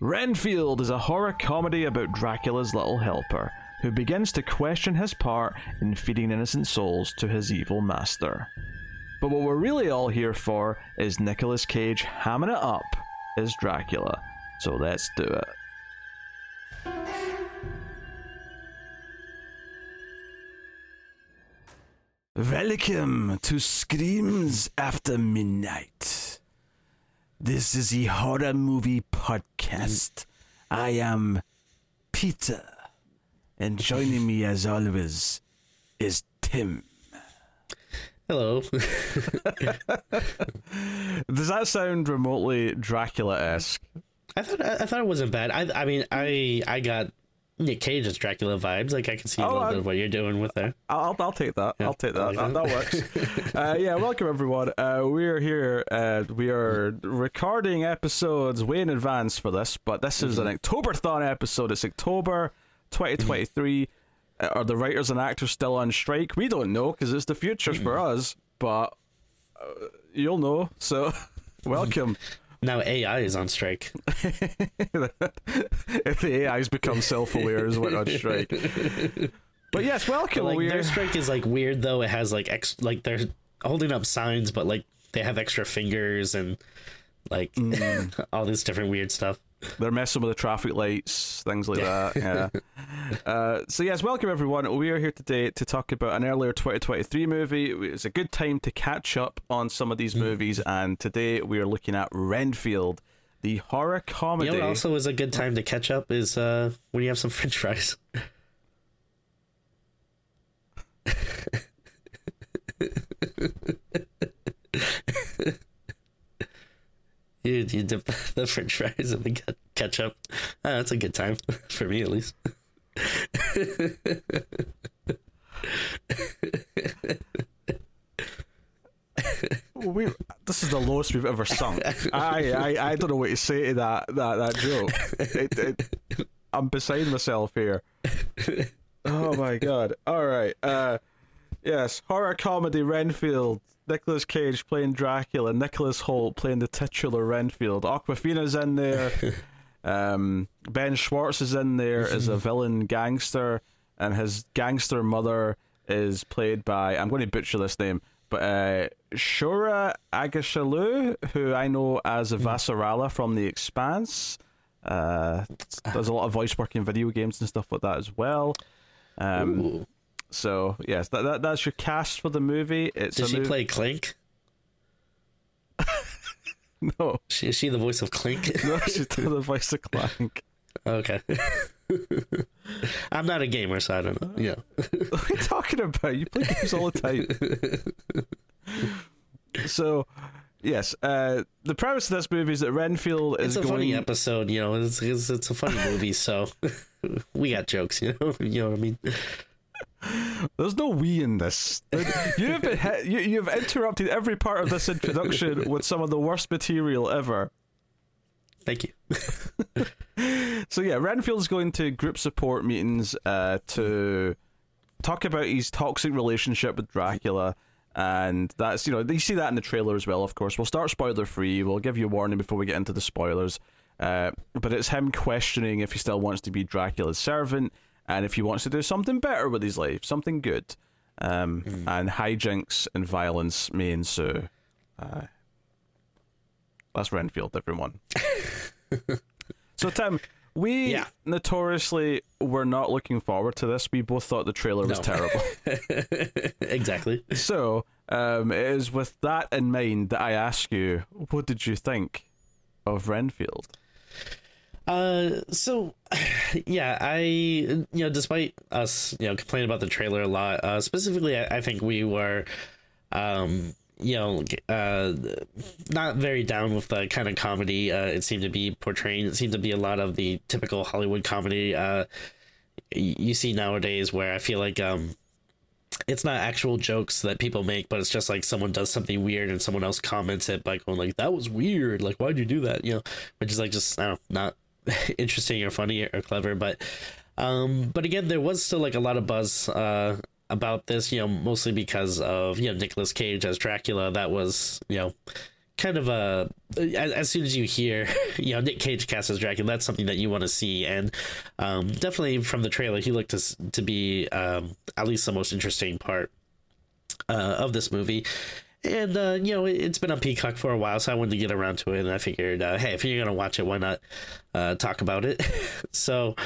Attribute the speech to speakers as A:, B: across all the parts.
A: Renfield is a horror comedy about Dracula's little helper, who begins to question his part in feeding innocent souls to his evil master. But what we're really all here for is Nicolas Cage hamming it up as Dracula. So let's do it. Welcome to Screams After Midnight. This is the horror movie podcast. I am Peter, and joining me as always is Tim.
B: Hello.
A: Does that sound remotely Dracula esque?
B: I thought I, thought it wasn't bad. I I mean I I got Nick Cage's Dracula vibes. Like I can see a
A: Oh,
B: little
A: I-
B: bit of what you're doing with there.
A: I'll, I'll take that. I'll take that.
B: Like
A: That,
B: that.
A: works. uh, yeah, welcome everyone. Uh, we're here. Uh, we are recording episodes way in advance for this, but this is an Octoberthon episode. It's October 2023. Uh, Are the writers and actors still on strike? We don't know because it's the future for us, but uh, you'll know. So, welcome.
B: Now AI is on strike.
A: if the AIs become self-aware as went on strike. But yes, welcome.
B: Like
A: We're-
B: their strike is like weird though. It has like ex like they're holding up signs, but like they have extra fingers and like
A: Mm.
B: all this different weird stuff.
A: They're messing with the traffic lights, things like that. Yeah. uh, so yes, welcome everyone. We are here today to talk about an earlier 2023 movie. It's a good time to catch up on some of these movies, and today we are looking at Renfield, the horror comedy.
B: You know what also is a good time to catch up is uh when you have some French fries. You, you dip the French fries in the ketchup. Uh, that's a good time for me, at least.
A: this is the lowest we've ever sunk. I, I, I don't know what to say to that that, that joke. It, it, I'm beside myself here. Oh my god! All right. Uh, yes, horror comedy Renfield. Nicolas Cage playing Dracula. Nicholas Hoult playing the titular Renfield. Awkwafina's in there. Um, ben Schwartz is in there as a villain gangster, and his gangster mother is played by I'm going to butcher this name, but uh, Shura Agashalu, who I know as Avasarala from The Expanse. Uh, does a lot of voice work in video games and stuff like that as well. Um,
B: Ooh.
A: So yes, that, that that's your cast for the movie. It's a
B: she
A: mov-
B: play Clink?
A: no,
B: She, is she the voice of Clink?
A: no, she's the voice of Clank.
B: okay. I'm not a gamer, so I don't know. Yeah.
A: What are you talking about? You play games all the time. so, yes, uh, the premise of this movie is that Renfield is
B: It's a
A: going.
B: funny episode, you know. It's, it's it's a funny movie, so we got jokes, you know. You know what I mean?
A: There's no we in this. You have been you you've interrupted every part of this introduction with some of the worst material ever.
B: Thank you.
A: So yeah, Renfield's going to group support meetings uh, to talk about his toxic relationship with Dracula, and that's you know you see that in the trailer as well. Of course, we'll start spoiler free. We'll give you a warning before we get into the spoilers. Uh, but it's him questioning if he still wants to be Dracula's servant and if he wants to do something better with his life, something good. Um, And hijinks and violence may ensue. Uh, that's Renfield, everyone. so, Tim, we
B: Yeah.
A: notoriously were not looking forward to this. We both thought the trailer was
B: No.
A: terrible.
B: exactly.
A: so, um, it is with that in mind that I ask you, what did you think of Renfield?
B: Uh, so yeah, I you know, despite us you know complaining about the trailer a lot, uh, specifically, I, I think we were, um, you know, uh, not very down with the kind of comedy uh, it seemed to be portraying. It seemed to be a lot of the typical Hollywood comedy uh, you see nowadays, where I feel like um, it's not actual jokes that people make, but it's just like someone does something weird and someone else comments it by going like, "That was weird. Like, why'd you do that?" You know, which is like just I don't know, not interesting or funny or clever. But um, but again, there was still like a lot of buzz uh about this. You know, mostly because of you know Nicolas Cage as Dracula. That was you know kind of a as, as, soon as you hear you know Nick Cage cast as Dracula, that's something that you want to see, and um, definitely from the trailer, he looked to to be um, at least the most interesting part uh, of this movie. And uh, you know it, has been on Peacock for a while, so I wanted to get around to it, and I figured, uh, hey, if you're gonna watch it, why not uh, talk about it? so,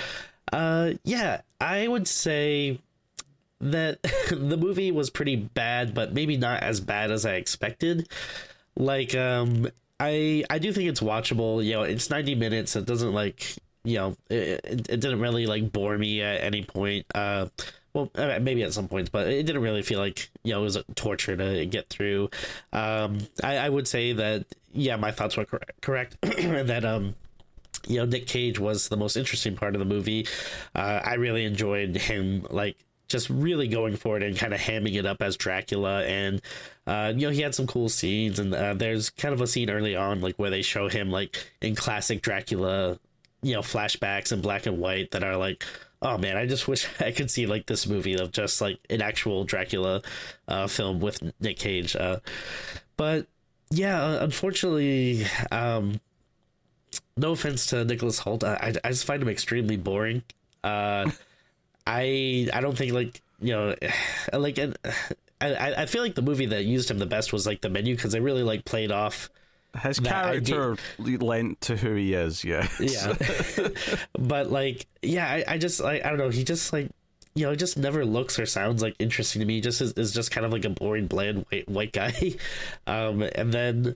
B: uh, yeah, I would say that the movie was pretty bad, but maybe not as bad as I expected. Like, um, I I do think it's watchable. You know, it's ninety minutes. It doesn't like you know it, it didn't really like bore me at any point. Uh, well, uh, maybe at some points, but it didn't really feel like you know it was a torture to get through. Um, I, I would say that yeah, my thoughts were correct, correct and that um you know Nick Cage was the most interesting part of the movie. Uh, I really enjoyed him like just really going for it and kind of hamming it up as Dracula. And uh, you know, he had some cool scenes. And uh, there's kind of a scene early on, like where they show him like in classic Dracula, you know, flashbacks in black and white that are like, oh man, I just wish I could see like this movie of just like an actual Dracula uh, film with Nick Cage. Uh, but yeah, unfortunately, um, no offense to Nicholas Hoult, I, I just find him extremely boring. Uh, I I don't think like you know like and I I feel like the movie that used him the best was like the menu because they really like played off
A: his character idea. lent to who he is yeah
B: yeah but like yeah I, I just like I don't know he just like you know just never looks or sounds like interesting to me he just is, is just kind of like a boring bland white, white guy um and then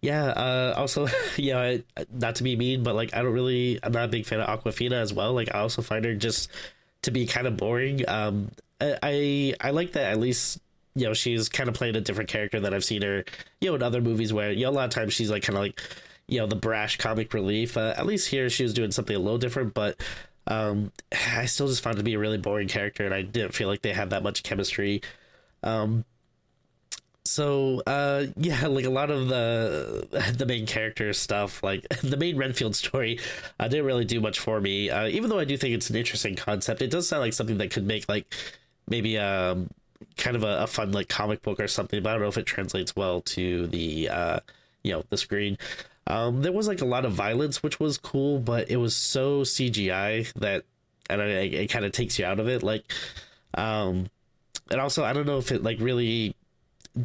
B: yeah uh also yeah not to be mean but like I don't really I'm not a big fan of Awkwafina as well like I also find her just to be kind of boring. Um, I I like that at least you know she's kind of playing a different character that I've seen her you know in other movies where you know a lot of times she's like kind of like you know the brash comic relief. Uh, at least here she was doing something a little different, but um, I still just found it to be a really boring character, and I didn't feel like they had that much chemistry. Um, so uh yeah like a lot of the the main character stuff like the main renfield story uh, didn't really do much for me uh, even though i do think it's an interesting concept it does sound like something that could make like maybe um kind of a, a fun like comic book or something but i don't know if it translates well to the uh you know the screen. Um there was like a lot of violence which was cool but it was so cgi that and it, it kind of takes you out of it. Like um and also i don't know if it like really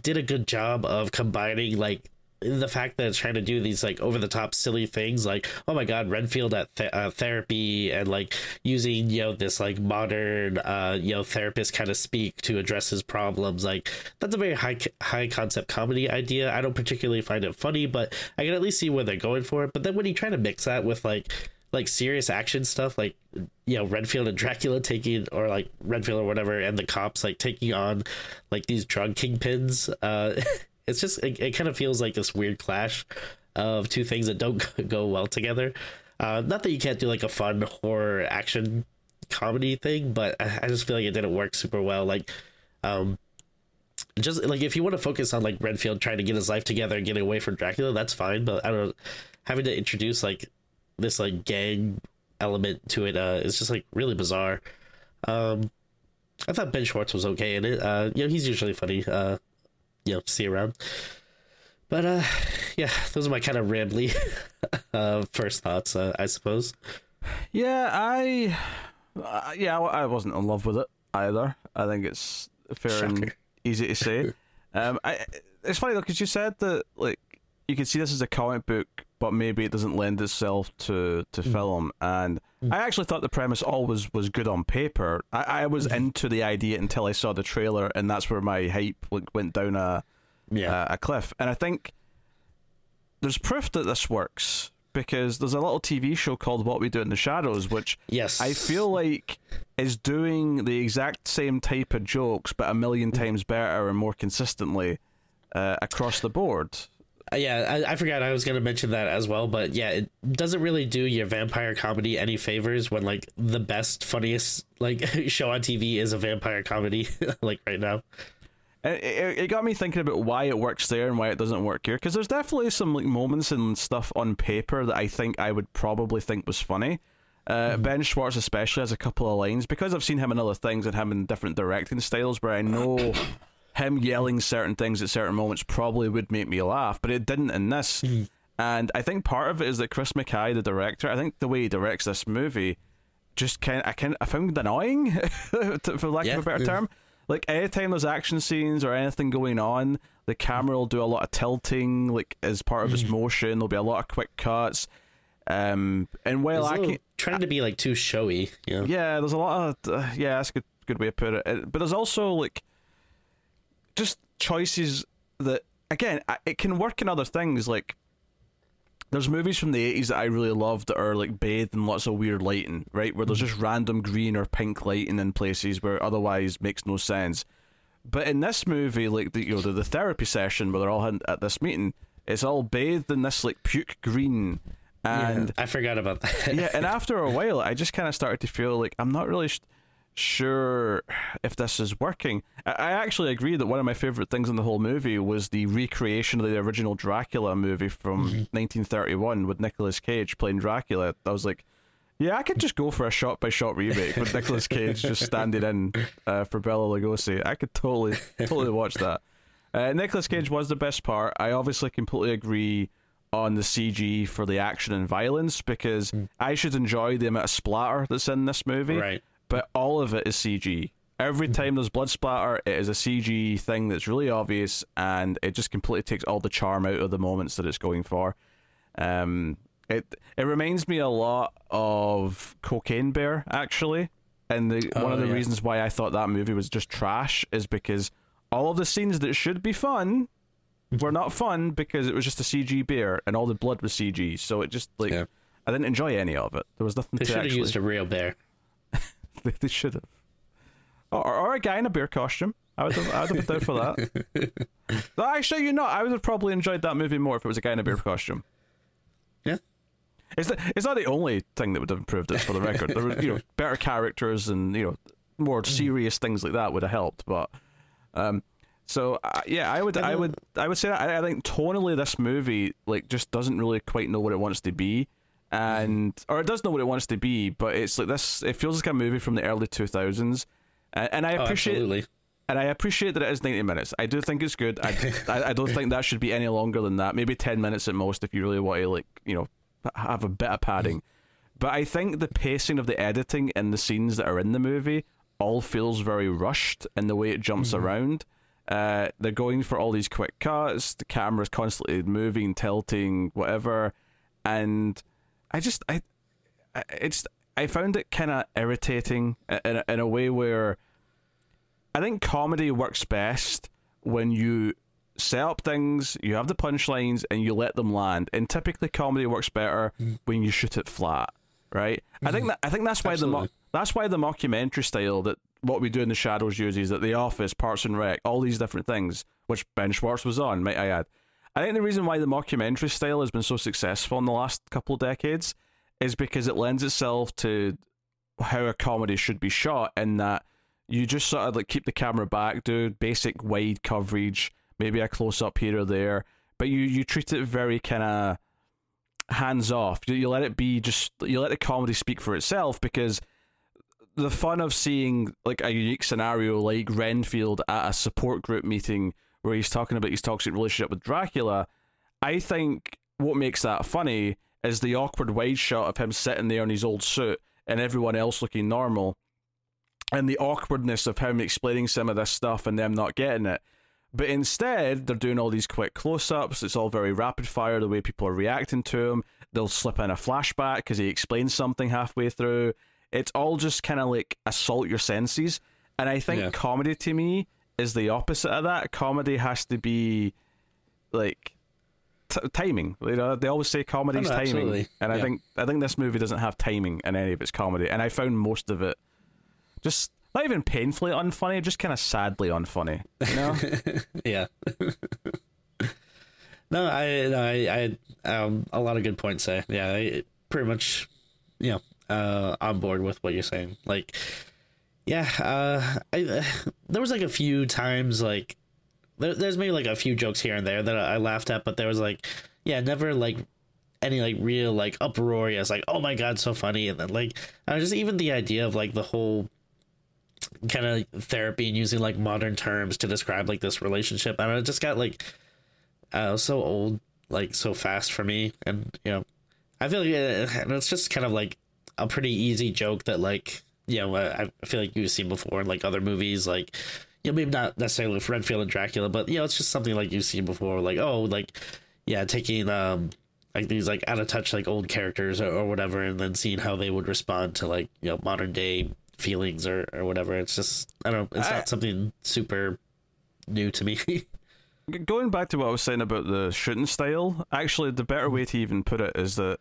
B: did a good job of combining like the fact that it's trying to do these like over the top silly things like oh my god renfield at th- uh, therapy and like using you know this like modern uh you know therapist kind of speak to address his problems like that's a very high high concept comedy idea. I don't particularly find it funny but i can at least see where they're going for it. But then when you try to mix that with like like serious action stuff like you know Renfield and Dracula taking or like Renfield or whatever and the cops like taking on like these drug kingpins uh it's just it, it kind of feels like this weird clash of two things that don't go well together uh not that you can't do like a fun horror action comedy thing but I, just feel like it didn't work super well like um just like if you want to focus on like Renfield trying to get his life together and getting away from Dracula, that's fine. But I don't know, having to introduce like this like gang element to it uh is just like really bizarre. Um I thought Ben Schwartz was okay in it. Uh you know, he's usually funny, uh you know, see around. But uh yeah, those are my kind of rambly uh first thoughts, uh, I suppose.
A: Yeah, I uh, yeah, I wasn't in love with it either. I think it's fair Shocker. and easy to say. um I it's funny though cuz you said that like you can see this as a comic book, but maybe it doesn't lend itself to to mm. film. And. I actually thought the premise always was good on paper. I, I was mm. into the idea until I saw the trailer, and that's where my hype went down a yeah. a, a cliff. And I think there's proof that this works because there's a little TV show called What We Do in the Shadows, which
B: yes.
A: I feel like is doing the exact same type of jokes, but a million mm. times better and more consistently uh, across the board.
B: Uh, yeah, I, I, forgot I was going to mention that as well, but yeah, it doesn't really do your vampire comedy any favors when like the best, funniest like show on TV is a vampire comedy, like right now.
A: It, it, it, got me thinking about why it works there and why it doesn't work here, because there's definitely some like moments and stuff on paper that I think I would probably think was funny. Uh, mm-hmm. Ben Schwartz especially has a couple of lines because I've seen him in other things and him in different directing styles where I know him yelling certain things at certain moments probably would make me laugh, but it didn't in this.
B: Mm-hmm.
A: And I think part of it is that Chris McKay, the director, I think the way he directs this movie, just kind I can I found it annoying, for lack
B: Yeah.
A: of a better term. Like anytime there's action scenes or anything going on, the camera will do a lot of tilting, like as part of its motion. There'll be a lot of quick cuts. Um, and while I can,
B: trying to be like too showy. Know?
A: yeah, there's a lot of uh, yeah, that's a good good way to put it. But there's also like just choices that again it can work in other things. Like there's movies from the 80s that I really love that are like bathed in lots of weird lighting, right? Where there's mm-hmm. just random green or pink lighting in places where otherwise makes no sense. But in this movie, like the you know the, the therapy session where they're all at this meeting, it's all bathed in this like puke green. And
B: I forgot about that.
A: yeah, and after a while, I just kind of started to feel like I'm not really sh- sure if this is working. I-, actually agree that one of my favorite things in the whole movie was the recreation of the original Dracula movie from 1931 with Nicolas Cage playing Dracula. I was like, yeah, I could just go for a shot by shot remake with Nicolas Cage just standing in uh, for Bela Lugosi. I could totally, totally watch that. Uh, Nicolas Cage was the best part. I obviously completely agree on the CG for the action and violence because I should enjoy the amount of splatter that's in this movie.
B: Right.
A: But all of it is CG. Every time there's blood splatter, it is a CG thing that's really obvious and it just completely takes all the charm out of the moments that it's going for. Um, it it reminds me a lot of Cocaine Bear actually, and the, one
B: Oh,
A: of the
B: yeah.
A: reasons why I thought that movie was just trash is because all of the scenes that should be fun were not fun because it was just a CG bear and all the blood was CG. So it just like
B: Yeah.
A: I didn't enjoy any of it. There was nothing
B: They
A: to
B: should have
A: actually.
B: used a real bear.
A: They, they should have. Or, or a guy in a bear costume. I would have, I would have been down for that. No, Actually, you know, I would have probably enjoyed that movie more if it was a guy in a bear costume.
B: Yeah.
A: It's, the, it's not the only thing that would have improved it for the record. There were, you know, better characters and, you know, more serious things like that would have helped. But, um, so uh, yeah, I would, I would, I would say that I, I think tonally this movie like just doesn't really quite know what it wants to be, and or it does know what it wants to be, but it's like this. It feels like a movie from the early two thousands, and, and I
B: Oh,
A: appreciate
B: absolutely.
A: and I appreciate that it is 90 minutes. I do think it's good. I, I, I don't think that should be any longer than that. Maybe 10 minutes at most if you really want to, like, you know, have a bit of padding. But I think the pacing of the editing and the scenes that are in the movie all feels very rushed in the way it jumps around. Uh, they're going for all these quick cuts. The camera's constantly moving, tilting, whatever. And I just, I, I- it's, I found it kind of irritating in a, in a way where I think comedy works best when you set up things, you have the punchlines, and you let them land. And typically, comedy works better mm. when you shoot it flat, right? I think mm-hmm. that I think that's why the mo- that's why the mockumentary style that what we do in the shadows uses that The Office, Parks and Rec, all these different things, which Ben Schwartz was on, might I add. I think the reason why the mockumentary style has been so successful in the last couple of decades is because it lends itself to how a comedy should be shot in that you just sort of like keep the camera back, do basic wide coverage, maybe a close up here or there, but you you treat it very kind of hands off. You, you let it be just you let the comedy speak for itself because the fun of seeing like a unique scenario like Renfield at a support group meeting where he's talking about his toxic relationship with Dracula, I think what makes that funny is the awkward wide shot of him sitting there in his old suit and everyone else looking normal and the awkwardness of him explaining some of this stuff and them not getting it. But instead, they're doing all these quick close ups. It's all very rapid fire, the way people are reacting to him. They'll slip in a flashback because he explains something halfway through. It's all just kind of like assault your senses. And I think
B: Yeah.
A: comedy to me is the opposite of that. Comedy has to be like t- timing. You know, they always say comedy's
B: Oh, no,
A: timing,
B: absolutely.
A: and I think I think this movie doesn't have timing in any of its comedy. And I found most of it just not even painfully unfunny, just kind of sadly unfunny. You know?
B: yeah. no, I, no, I, I, um, a lot of good points there. Yeah, I, pretty much, you know, uh, on board with what you're saying. Like, yeah, uh, I, there was like a few times like, there, there's maybe like a few jokes here and there that I laughed at, but there was like, yeah, never like any like real like uproarious like oh my god so funny and then like uh, just even the idea of like the whole kind of therapy and using like modern terms to describe like this relationship. And it just got like uh, so old, like so fast for me. And you know, I feel like it, and it's just kind of like a pretty easy joke that like you know I, feel like you've seen before in like other movies, like you know maybe not necessarily with Renfield and Dracula, but you know it's just something like you've seen before, like oh like yeah taking um like these like out of touch like old characters or, or whatever, and then seeing how they would respond to like you know modern day feelings or or whatever. It's just I don't know. It's
A: I-
B: not something super new to me.
A: Going back to what I was saying about the shooting style, actually, the better way to even put it is that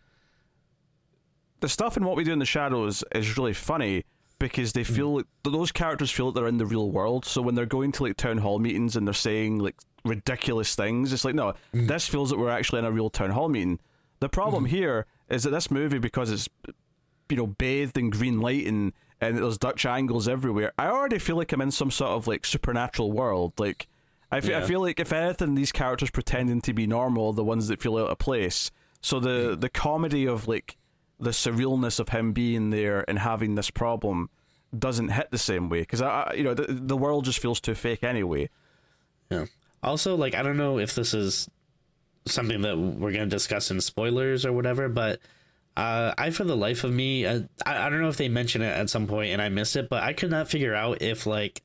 A: the stuff in what we do in the shadows is really funny because they feel like those characters feel like they're in the real world. So when they're going to like town hall meetings and they're saying like ridiculous things, it's like no, mm. this feels like we're actually in a real town hall meeting. The problem mm-hmm. here is that this movie, because it's you know bathed in green light and and there's Dutch angles everywhere, I already feel like I'm in some sort of like supernatural world. Like I fe- I feel like if anything, these characters pretending to be normal, the ones that feel out of place. So the mm. the comedy of like the surrealness of him being there and having this problem doesn't hit the same way because I, you know the, the world just feels too fake anyway.
B: Yeah. Also, like I don't know if this is something that we're gonna discuss in spoilers or whatever, but uh, I, for the life of me, I, I don't know if they mention it at some point and I missed it, but I could not figure out if like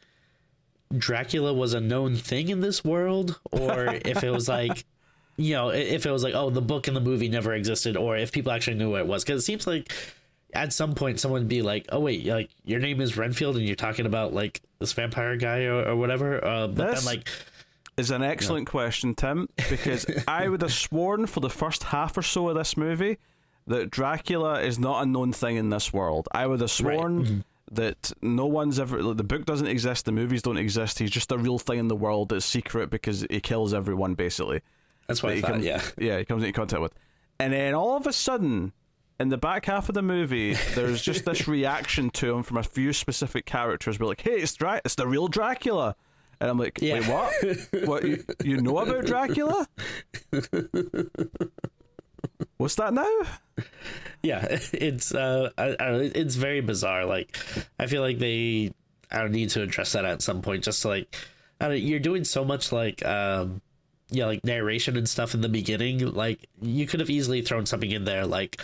B: Dracula was a known thing in this world or if it was like. You know, if it was like, oh, the book and the movie never existed, or if people actually knew what it was, because it seems like at some point someone would be like, "Oh wait, like your name is Renfield, and you're talking about like this vampire guy or, or whatever." Uh, but
A: This-
B: then like,
A: Is an excellent question, Tim, because I would have sworn for the first half or so of this movie that Dracula is not a known thing in this world. I would have sworn that no one's ever like, the book doesn't exist, the movies don't exist. He's just a real thing in the world that's secret because he kills everyone basically.
B: That's what
A: he
B: thought.
A: comes,
B: Yeah,
A: yeah, he comes into contact with, and then all of a sudden, in the back half of the movie, there's just this reaction to him from a few specific characters. We're like, "Hey, it's Dra- it's the real Dracula," and I'm like,
B: Yeah.
A: "Wait, what? what? You, you know about Dracula? What's that now?"
B: yeah. It's uh, I, I don't know, it's very bizarre. Like, I feel like they I need to address that at some point. Just to, like, I don't, you're doing so much like um, yeah, like narration and stuff in the beginning. Like, you could have easily thrown something in there like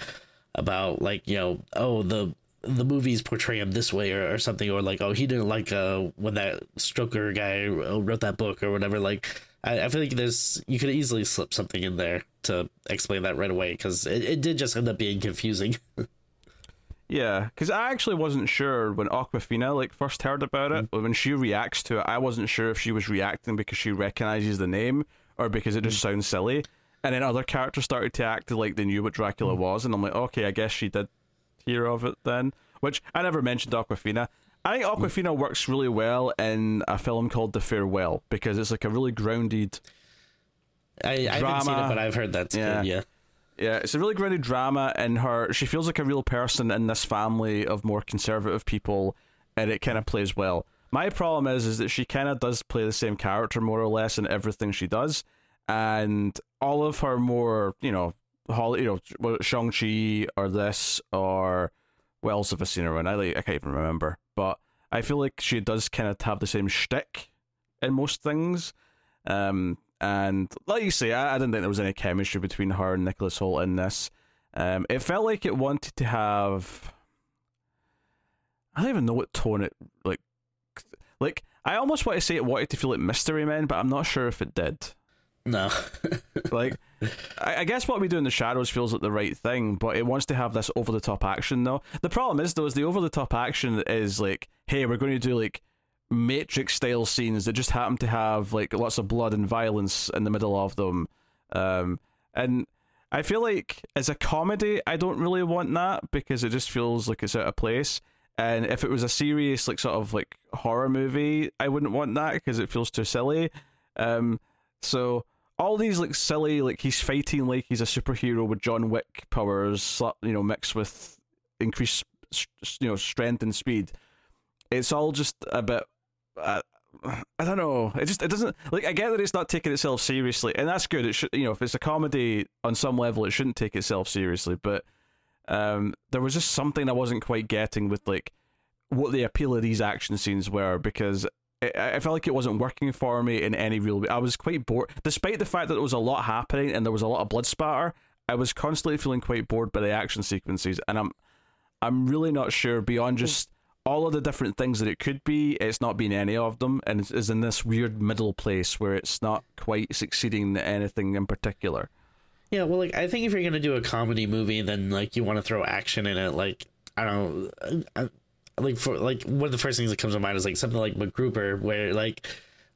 B: about like you know, oh the the movies portray him this way or, or something or like oh he didn't like uh when that Stoker guy wrote that book or whatever like I, I feel like there's you could easily slip something in there to explain that right away because it, it did just end up being confusing
A: Yeah, because I actually wasn't sure when Awkwafina like first heard about it. When she reacts to it, I wasn't sure if she was reacting because she recognizes the name or because it just mm. sounds silly. And then other characters started to act like they knew what Dracula mm. was, and I'm like, okay, I guess she did hear of it then. Which I never mentioned Awkwafina. I think mm. Awkwafina works really well in a film called The Farewell because it's like a really grounded
B: I, I haven't seen it but I've heard that's
A: Yeah.
B: good yeah
A: Yeah, it's a really grounded drama, and her she feels like a real person in this family of more conservative people, and it kind of plays well. My problem is, is that she kind of does play the same character more or less in everything she does, and all of her more, you know, Holly, you know, Shang Chi or this or what else have I seen her in? I like I can't even remember, but I feel like she does kind of have the same shtick in most things. Um, and like you say, I, I didn't think there was any chemistry between her and Nicholas Hoult in this. Um, it felt like it wanted to have. I don't even know what tone it like. Like I almost want to say it wanted to feel like Mystery Men, but I'm not sure if it did.
B: no
A: Like, I, I guess what we do in the shadows feels like the right thing, but it wants to have this over the top action. Though the problem is, though, is the over the top action is like, hey, we're going to do like Matrix style scenes that just happen to have like lots of blood and violence in the middle of them, um, and I feel like as a comedy, I don't really want that because it just feels like it's out of place. And if it was a serious, like sort of like horror movie, I wouldn't want that because it feels too silly. Um, so all these like silly, like he's fighting like he's a superhero with John Wick powers, you know, mixed with increased, you know, strength and speed. It's all just a bit. Uh, I don't know. It just it doesn't like. I get that it's not taking itself seriously, and that's good. It should, you know, if it's a comedy on some level, it shouldn't take itself seriously. But um, there was just something I wasn't quite getting with like what the appeal of these action scenes were because it, I felt like it wasn't working for me in any real way. I was quite bored, despite the fact that there was a lot happening and there was a lot of blood spatter. I was constantly feeling quite bored by the action sequences, and I'm I'm really not sure beyond just all of the different things that it could be. It's not been any of them, and it's, is in this weird middle place where it's not quite succeeding at anything in particular.
B: Yeah, well, like I think if you're gonna do a comedy movie, then like you want to throw action in it. Like I don't I, like for like one of the first things that comes to mind is like something like MacGruber, where like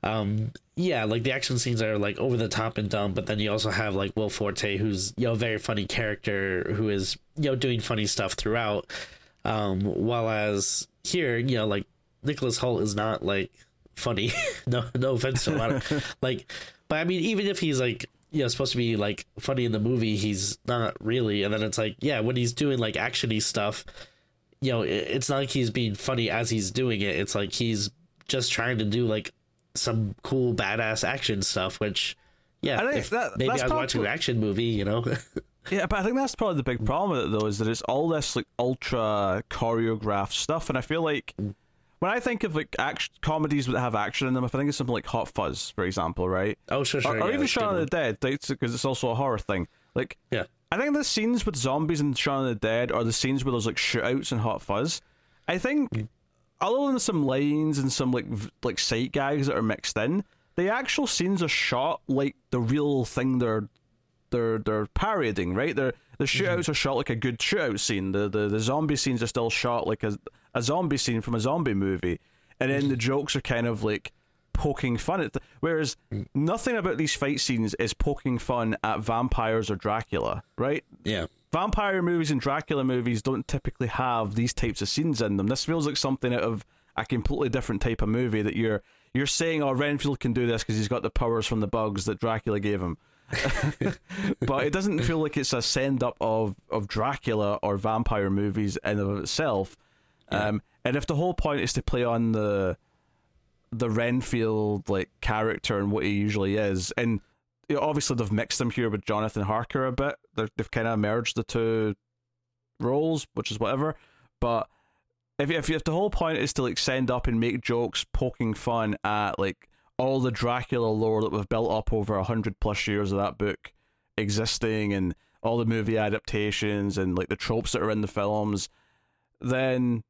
B: um yeah like the action scenes are like over the top and dumb but then you also have like will forte who's you know a very funny character who is you know doing funny stuff throughout um while as here you know like nicholas hoult is not like funny no no offense to a lot of like but i mean even if he's like you know supposed to be like funny in the movie he's not really. And then it's like yeah when he's doing like actiony stuff you know it's not like he's being funny as he's doing it. It's like he's just trying to do like some cool badass action stuff which yeah
A: I think
B: if
A: that-
B: maybe i was watching an action movie you know?
A: Yeah, but I think that's probably the big problem with it though, is that it's all this like ultra choreographed stuff, and I feel like mm. When I think of like action comedies that have action in them, if I think of something like Hot Fuzz, for example, right,
B: oh sure sure
A: or, or even Shaun of the. Dead, because it's also a horror thing. Like,
B: yeah
A: I think the scenes with zombies in Shaun of the Dead, or the scenes where there's like shootouts and Hot Fuzz, I think, other than some lines and some like v- like sight gags that are mixed in, the actual scenes are shot like the real thing they're they're they're parodying, right? They're the mm-hmm. shootouts are shot like a good shootout scene. The the, the zombie scenes are still shot like a a zombie scene from a zombie movie, and then the mm-hmm. jokes are kind of like poking fun at. The, whereas mm. nothing about these fight scenes is poking fun at vampires or Dracula, right?
B: yeah
A: Vampire movies and Dracula movies don't typically have these types of scenes in them. This feels like something out of a completely different type of movie that you're you're saying, "Oh, Renfield can do this because he's got the powers from the bugs that Dracula gave him." but it doesn't feel like it's a send up of of Dracula or vampire movies in and of itself. Um, and if the whole point is to play on the the Renfield like character and what he usually is, and you know, obviously they've mixed him here with Jonathan Harker a bit. They're, they've kind of merged the two roles, which is whatever. But if if if the whole point is to like send up and make jokes, poking fun at like all the Dracula lore that we've built up over a hundred plus years of that book existing, and all the movie adaptations and like the tropes that are in the films, then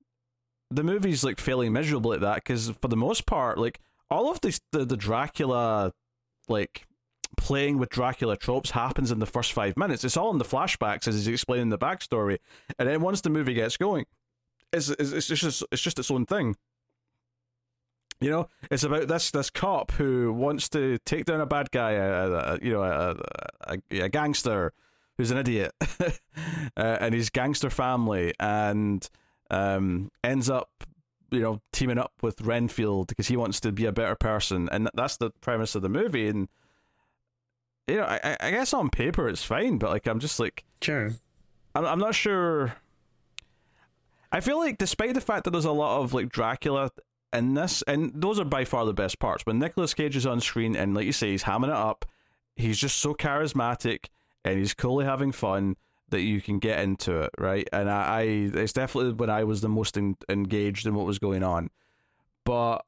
A: the movie's like failing miserably at that because for the most part, like all of this the, the Dracula like playing with Dracula tropes happens in the first five minutes. It's all in the flashbacks as he's explaining the backstory, and then once the movie gets going, it's it's, it's just it's just its own thing. You know, it's about this this cop who wants to take down a bad guy, a, a, you know, a, a, a gangster who's an idiot, uh, and his gangster family, and um, ends up, you know, teaming up with Renfield because he wants to be a better person, and that's the premise of the movie. And you know, I, I guess on paper it's fine, but like I'm just like
B: sure
A: I'm I'm not sure. I feel like despite the fact that there's a lot of like Dracula in this, and those are by far the best parts. When Nicolas Cage is on screen and like you say, he's hamming it up, he's just so charismatic and he's coolly having fun that you can get into it, right? And I, I it's definitely when I was the most en- engaged in what was going on. But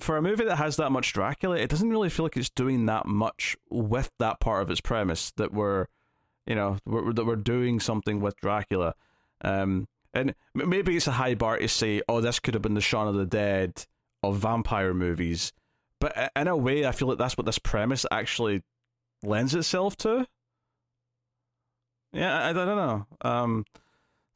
A: for a movie that has that much Dracula, it doesn't really feel like it's doing that much with that part of its premise that we're, you know, we're, that we're doing something with Dracula. Um, and maybe it's a high bar to say, oh, this could have been the Shaun of the Dead of vampire movies. But in a way, I feel like that's what this premise actually lends itself to. Yeah, I, I don't know. Um,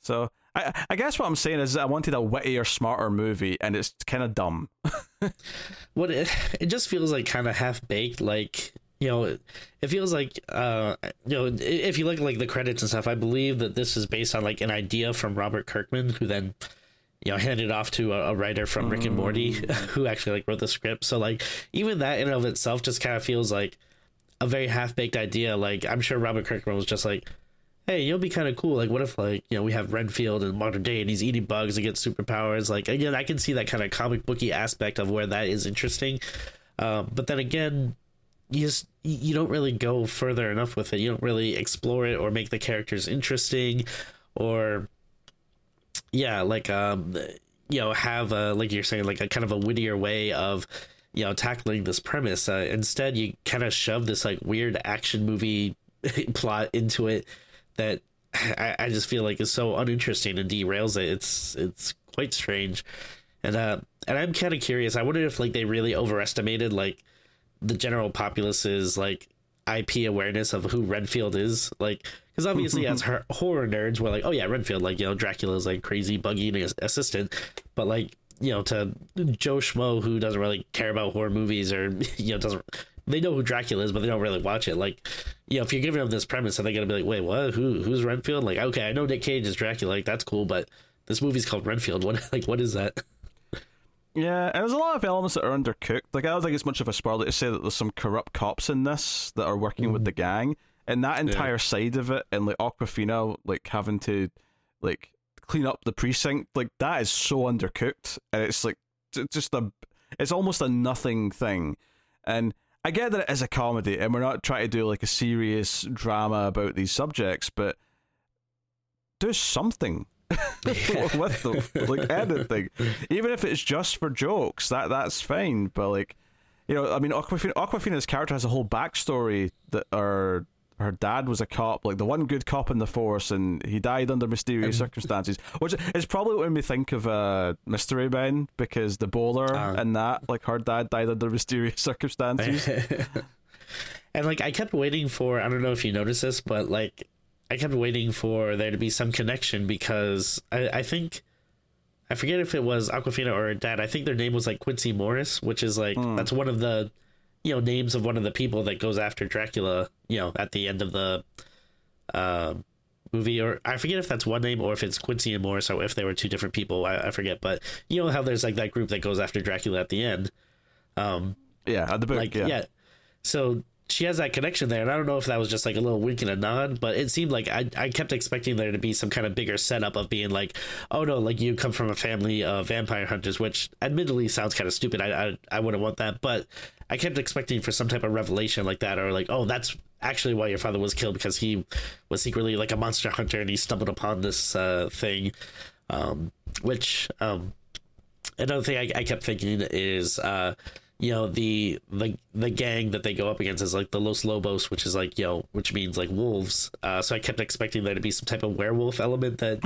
A: so I, I guess what I'm saying is I wanted a wittier, smarter movie, and it's kind of dumb.
B: what it, it just feels like kind of half baked like you know it, it feels like uh you know if you look at like the credits and stuff i believe that this is based on like an idea from robert kirkman who then you know handed off to a, a writer from rick and morty who actually like wrote the script so like even that in and of itself just kind of feels like a very half-baked idea like i'm sure robert kirkman was just like hey, you'll be kind of cool. Like, what if, like, you know, we have Renfield in modern day and he's eating bugs and gets superpowers? Like, again, I can see that kind of comic booky aspect of where that is interesting. Um, but then again, you just you don't really go further enough with it. You don't really explore it or make the characters interesting, or yeah, like um, you know have a like you're saying like a kind of a wittier way of you know tackling this premise. Uh, instead, you kind of shove this like weird action movie plot into it that I, I just feel like is so uninteresting and derails it. It's it's quite strange, and uh, and I'm kind of curious. I wonder if like they really overestimated like the general populace's like IP awareness of who Renfield is, like because obviously mm-hmm. as her- horror nerds, we're like, oh yeah, Renfield, like you know, Dracula's like crazy buggy assistant, but like you know, to Joe Schmo who doesn't really care about horror movies or you know doesn't they know who Dracula is, but they don't really watch it. Like, you know, if you're giving them this premise, are they gonna be like, wait, what? Who who's Renfield? Like, okay, I know Nick Cage is Dracula, like that's cool, but this movie's called Renfield. What like what is that?
A: Yeah, and there's a lot of elements that are undercooked. Like I don't think it's much of a spoiler to say that there's some corrupt cops in this that are working mm-hmm. with the gang, and that entire yeah. side of it, and like Awkwafina like having to like clean up the precinct, like that is so undercooked, and it's like just a, it's almost a nothing thing, and I get that it is a comedy, and we're not trying to do like a serious drama about these subjects, but do something with them, like anything, even if it's just for jokes. That that's fine. But like, you know, I mean, Awkwafina, Awkwafina's character has a whole backstory that her her dad was a cop, like the one good cop in the force, and he died under mysterious circumstances, which is probably what made me think of uh, Mystery Men because the bowler uh. and that, like her dad died under mysterious circumstances.
B: and like I kept waiting for, I don't know if you noticed this, but like I kept waiting for there to be some connection because I, I think I forget if it was Awkwafina or her dad. I think their name was like Quincy Morris, which is like mm. that's one of the you know names of one of the people that goes after Dracula. You know, at the end of the uh, movie, or I forget if that's one name or if it's Quincy and Morris, or if they were two different people. I, I forget, but you know how there's like that group that goes after Dracula at the end. Um,
A: yeah, the book.
B: Like,
A: yeah.
B: yeah. So she has that connection there, and I don't know if that was just like a little wink and a nod, but it seemed like I I kept expecting there to be some kind of bigger setup of being like, oh no, like you come from a family of vampire hunters, which admittedly sounds kind of stupid. I I, I wouldn't want that, but I kept expecting for some type of revelation like that, or like, oh, that's actually why your father was killed because he was secretly like a monster hunter and he stumbled upon this uh, thing, um, which um, another thing I, I kept thinking is. Uh, you know the the the gang that they go up against is like the Los Lobos, which is like you know which means like wolves. Uh, so I kept expecting there to be some type of werewolf element that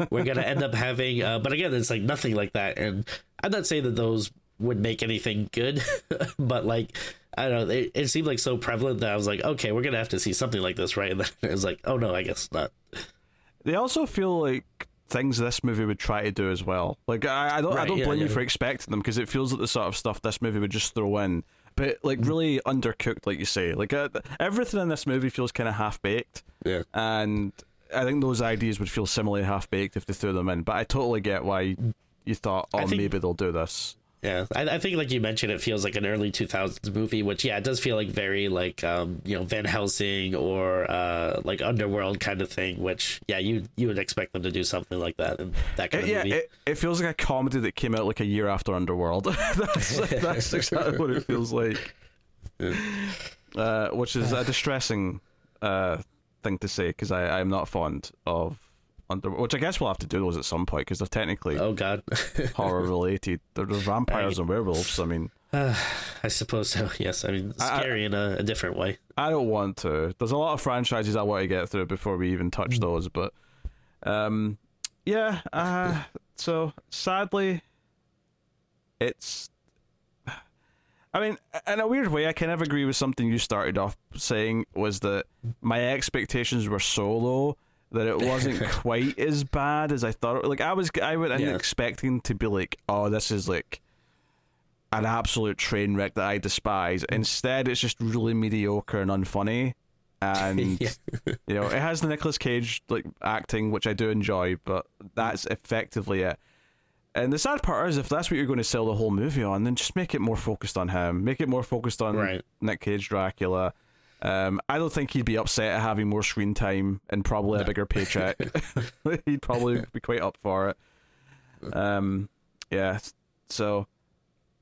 B: we're gonna end up having, uh, but again, it's like nothing like that. And I'm not saying that those would make anything good, but like I don't know, it, it seemed like so prevalent that I was like, okay, we're gonna have to see something like this, right? And then it was like, oh no, I guess not.
A: They also feel like things this movie would try to do as well. Like I, I don't, right, I don't blame yeah, you for expecting them because it feels like the sort of stuff this movie would just throw in, but like mm. really undercooked, like you say. Like uh, everything in this movie feels kind of half baked.
B: Yeah,
A: and I think those ideas would feel similarly half baked if they threw them in. But I totally get why you thought, oh, think, maybe they'll do this.
B: Yeah, I, I, think like you mentioned, it feels like an early 2000s movie, which yeah, it does feel like very like um, you know Van Helsing or uh, like Underworld kind of thing. Which yeah, you you would expect them to do something like that in that kind
A: it,
B: of movie.
A: Yeah, it, it, feels like a comedy that came out like a year after Underworld. that's that's exactly what it feels like. Uh, which is a distressing uh, thing to say because I I'm not fond of under, which I guess we'll have to do those at some point because they're technically
B: oh god
A: horror related. They're, they're vampires I, and werewolves. I mean,
B: uh, I suppose so. Yes, I mean scary I, in a, a, different way.
A: I don't want to. There's a lot of franchises I want to get through before we even touch mm. those, but um, yeah. Uh, so sadly, it's. I mean, in a weird way, I kind of agree with something you started off saying was that my expectations were so low that it wasn't quite as bad as I thought. Like I was, I went yeah. expecting to be like, oh, this is like an absolute train wreck that I despise. Mm. Instead, it's just really mediocre and unfunny. And yeah. you know, it has the Nicolas Cage like acting, which I do enjoy, but that's mm. effectively it. And the sad part is, if that's what you're going to sell the whole movie on, then just make it more focused on him. Make it more focused on
B: right.
A: Nick Cage Dracula um, I don't think he'd be upset at having more screen time and probably a bigger paycheck. he'd probably be quite up for it. Um, yeah. So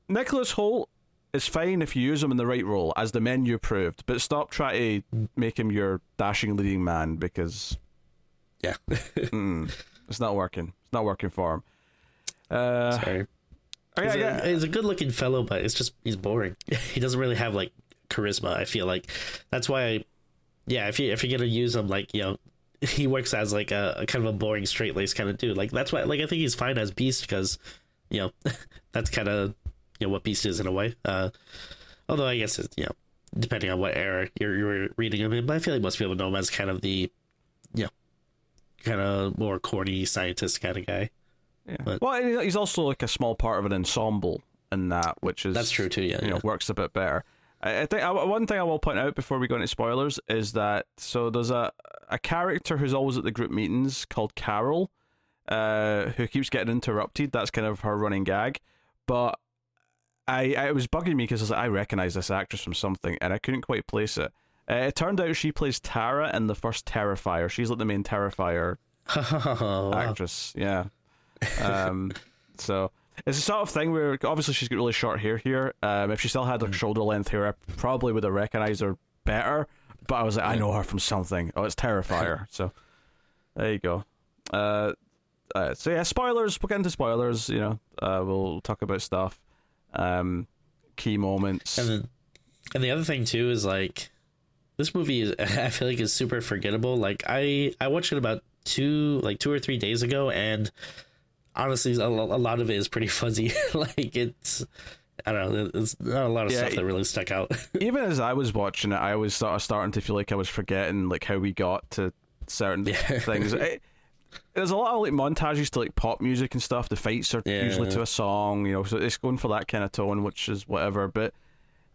A: Nicholas Hoult is fine if you use him in the right role, as the menu proved, but stop trying to make him your dashing leading man because
B: yeah,
A: mm, it's not working. It's not working for him. Uh,
B: Sorry.
A: oh, yeah,
B: He's,
A: yeah.
B: he's a good looking fellow, but it's just he's boring. he doesn't really have like charisma. I feel like that's why. I, yeah, if you if you're gonna use him, like you know, he works as like a, a kind of a boring straight laced kind of dude. Like that's why, like I think he's fine as Beast because, you know, that's kind of you know what Beast is in a way. Uh, although I guess it's you know depending on what era you're you're reading him in, but I feel like most people know him as kind of the, you know, kind of more corny scientist kind of guy.
A: Yeah.
B: But-
A: well, he's also like a small part of an ensemble in that, which is
B: That's true too. Yeah,
A: you know
B: yeah.
A: works a bit better. I, I think I, one thing I will point out before we go into spoilers is that so there's a a character who's always at the group meetings called Carol, uh, who keeps getting interrupted. That's kind of her running gag, but. I, I it was bugging me because I was like, I recognize this actress from something, and I couldn't quite place it. Uh, it turned out she plays Tara in the first Terrifier. She's like the main Terrifier
B: Oh, wow.
A: actress. Yeah. Um, so it's the sort of thing where obviously she's got really short hair here. Um, if she still had like shoulder length hair, I probably would have recognized her better. But I was like, I know her from something. Oh, it's Terrifier. so there you go. Uh, uh, so yeah, spoilers. We'll get into spoilers. You know, uh, we'll talk about stuff. Um, key moments.
B: And then, and the other thing too is like, this movie is I feel like is super forgettable. Like I I watched it about two like two or three days ago, and honestly, a, a lot of it is pretty fuzzy. like it's I don't know, it's not a lot of
A: Yeah,
B: stuff that really stuck out.
A: Even as I was watching it, I was sort of starting to feel like I was forgetting like how we got to certain
B: Yeah.
A: things. It, eh, there's a lot of like montages to like pop music and stuff. The fights are
B: Yeah.
A: usually to a song, you know, so it's going for that kind of tone, which is whatever. But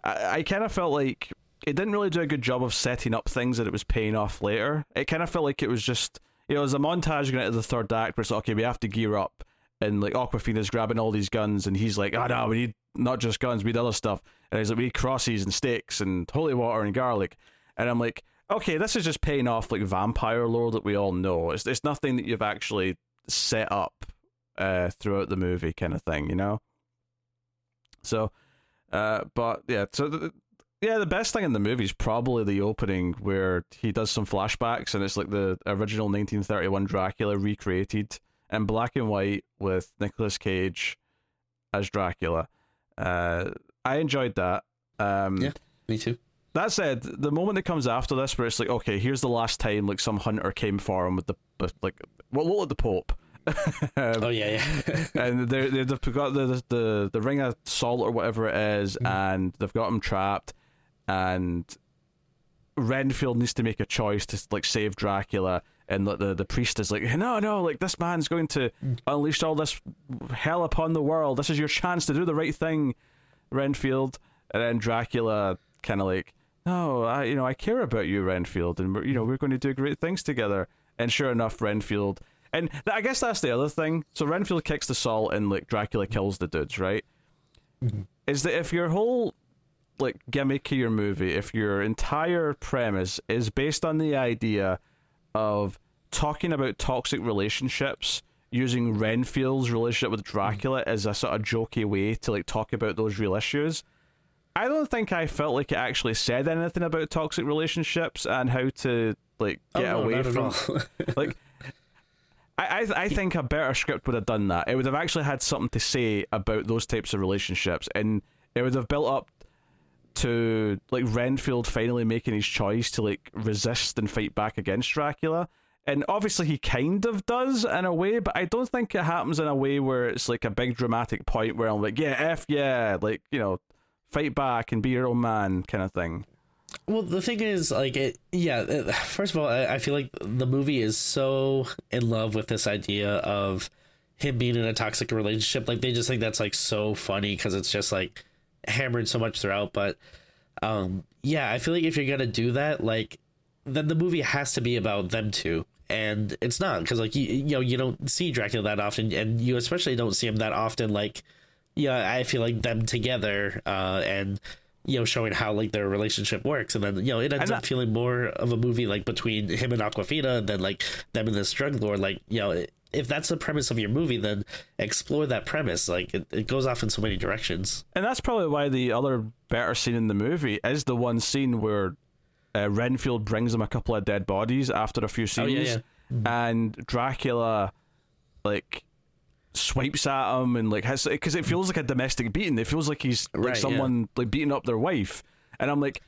A: I, I kind of felt like it didn't really do a good job of setting up things that it was paying off later. It kind of felt like it was just, you know, there's a montage going into the third act where it's like, okay, we have to gear up. And like Awkwafina's grabbing all these guns, and he's like, "Oh no, we need not just guns, we need other stuff." And he's like, "We need crosses and sticks and holy water and garlic." And I'm like, "Okay, this is just paying off like vampire lore that we all know. It's it's nothing that you've actually set up uh, throughout the movie, kind of thing, you know." So, uh, but yeah, so the, yeah, the best thing in the movie is probably the opening where he does some flashbacks, and it's like the original 1931 Dracula recreated in black and white with Nicolas Cage as Dracula. Uh, I enjoyed that. Um,
B: Yeah. Me too.
A: That said, the moment that comes after this, where it's like, okay, here's the last time like some hunter came for him with the with, like, well, look at the Pope. Um,
B: Oh yeah, yeah.
A: and they they- they've got the, the the ring of salt or whatever it is, and they've got him trapped, and Renfield needs to make a choice to like save Dracula, and the, the the priest is like, no, no, like this man's going to unleash all this hell upon the world. This is your chance to do the right thing, Renfield. And then Dracula kind of like, no, I you know I care about you, Renfield, and we're, you know we're going to do great things together. And sure enough, Renfield. And th- I guess that's the other thing. So Renfield kicks the salt, and like Dracula kills the dudes, right? Mm-hmm. Is that if your whole like gimmick of your movie, if your entire premise is based on the idea of talking about toxic relationships using Renfield's relationship with Dracula as a sort of jokey way to like talk about those real issues. I don't think I felt like it actually said anything about toxic relationships and how to like
B: Oh,
A: get
B: no,
A: away from like I, I I think a better script would have done that. It would have actually had something to say about those types of relationships, and it would have built up to like Renfield finally making his choice to like resist and fight back against Dracula. And obviously he kind of does in a way, but I don't think it happens in a way where it's like a big dramatic point where I'm like, yeah, F yeah, like, you know, fight back and be your own man kind of thing.
B: Well, the thing is, like, it, yeah. It, first of all, I, I feel like the movie is so in love with this idea of him being in a toxic relationship. Like, they just think that's like so funny because it's just like hammered so much throughout. But, um, yeah, I feel like if you're gonna do that, like, then the movie has to be about them two. And it's not because, like, you, you know, you don't see Dracula that often, and you especially don't see him that often. Like, yeah, I feel like them together, uh, and you know, showing how like their relationship works, and then you know, it ends up feeling more of a movie like between him and Awkwafina than like them and this drug lord. Like, you know, if that's the premise of your movie, then explore that premise. Like, it, it goes off in so many directions.
A: And that's probably why the other better scene in the movie is the one scene where uh, Renfield brings him a couple of dead bodies after a few scenes,
B: Oh, yeah, yeah.
A: and Dracula, like, swipes at him and like has because it feels like a domestic beating. It feels like he's like
B: Right, yeah.
A: someone like beating up their wife, and I'm like,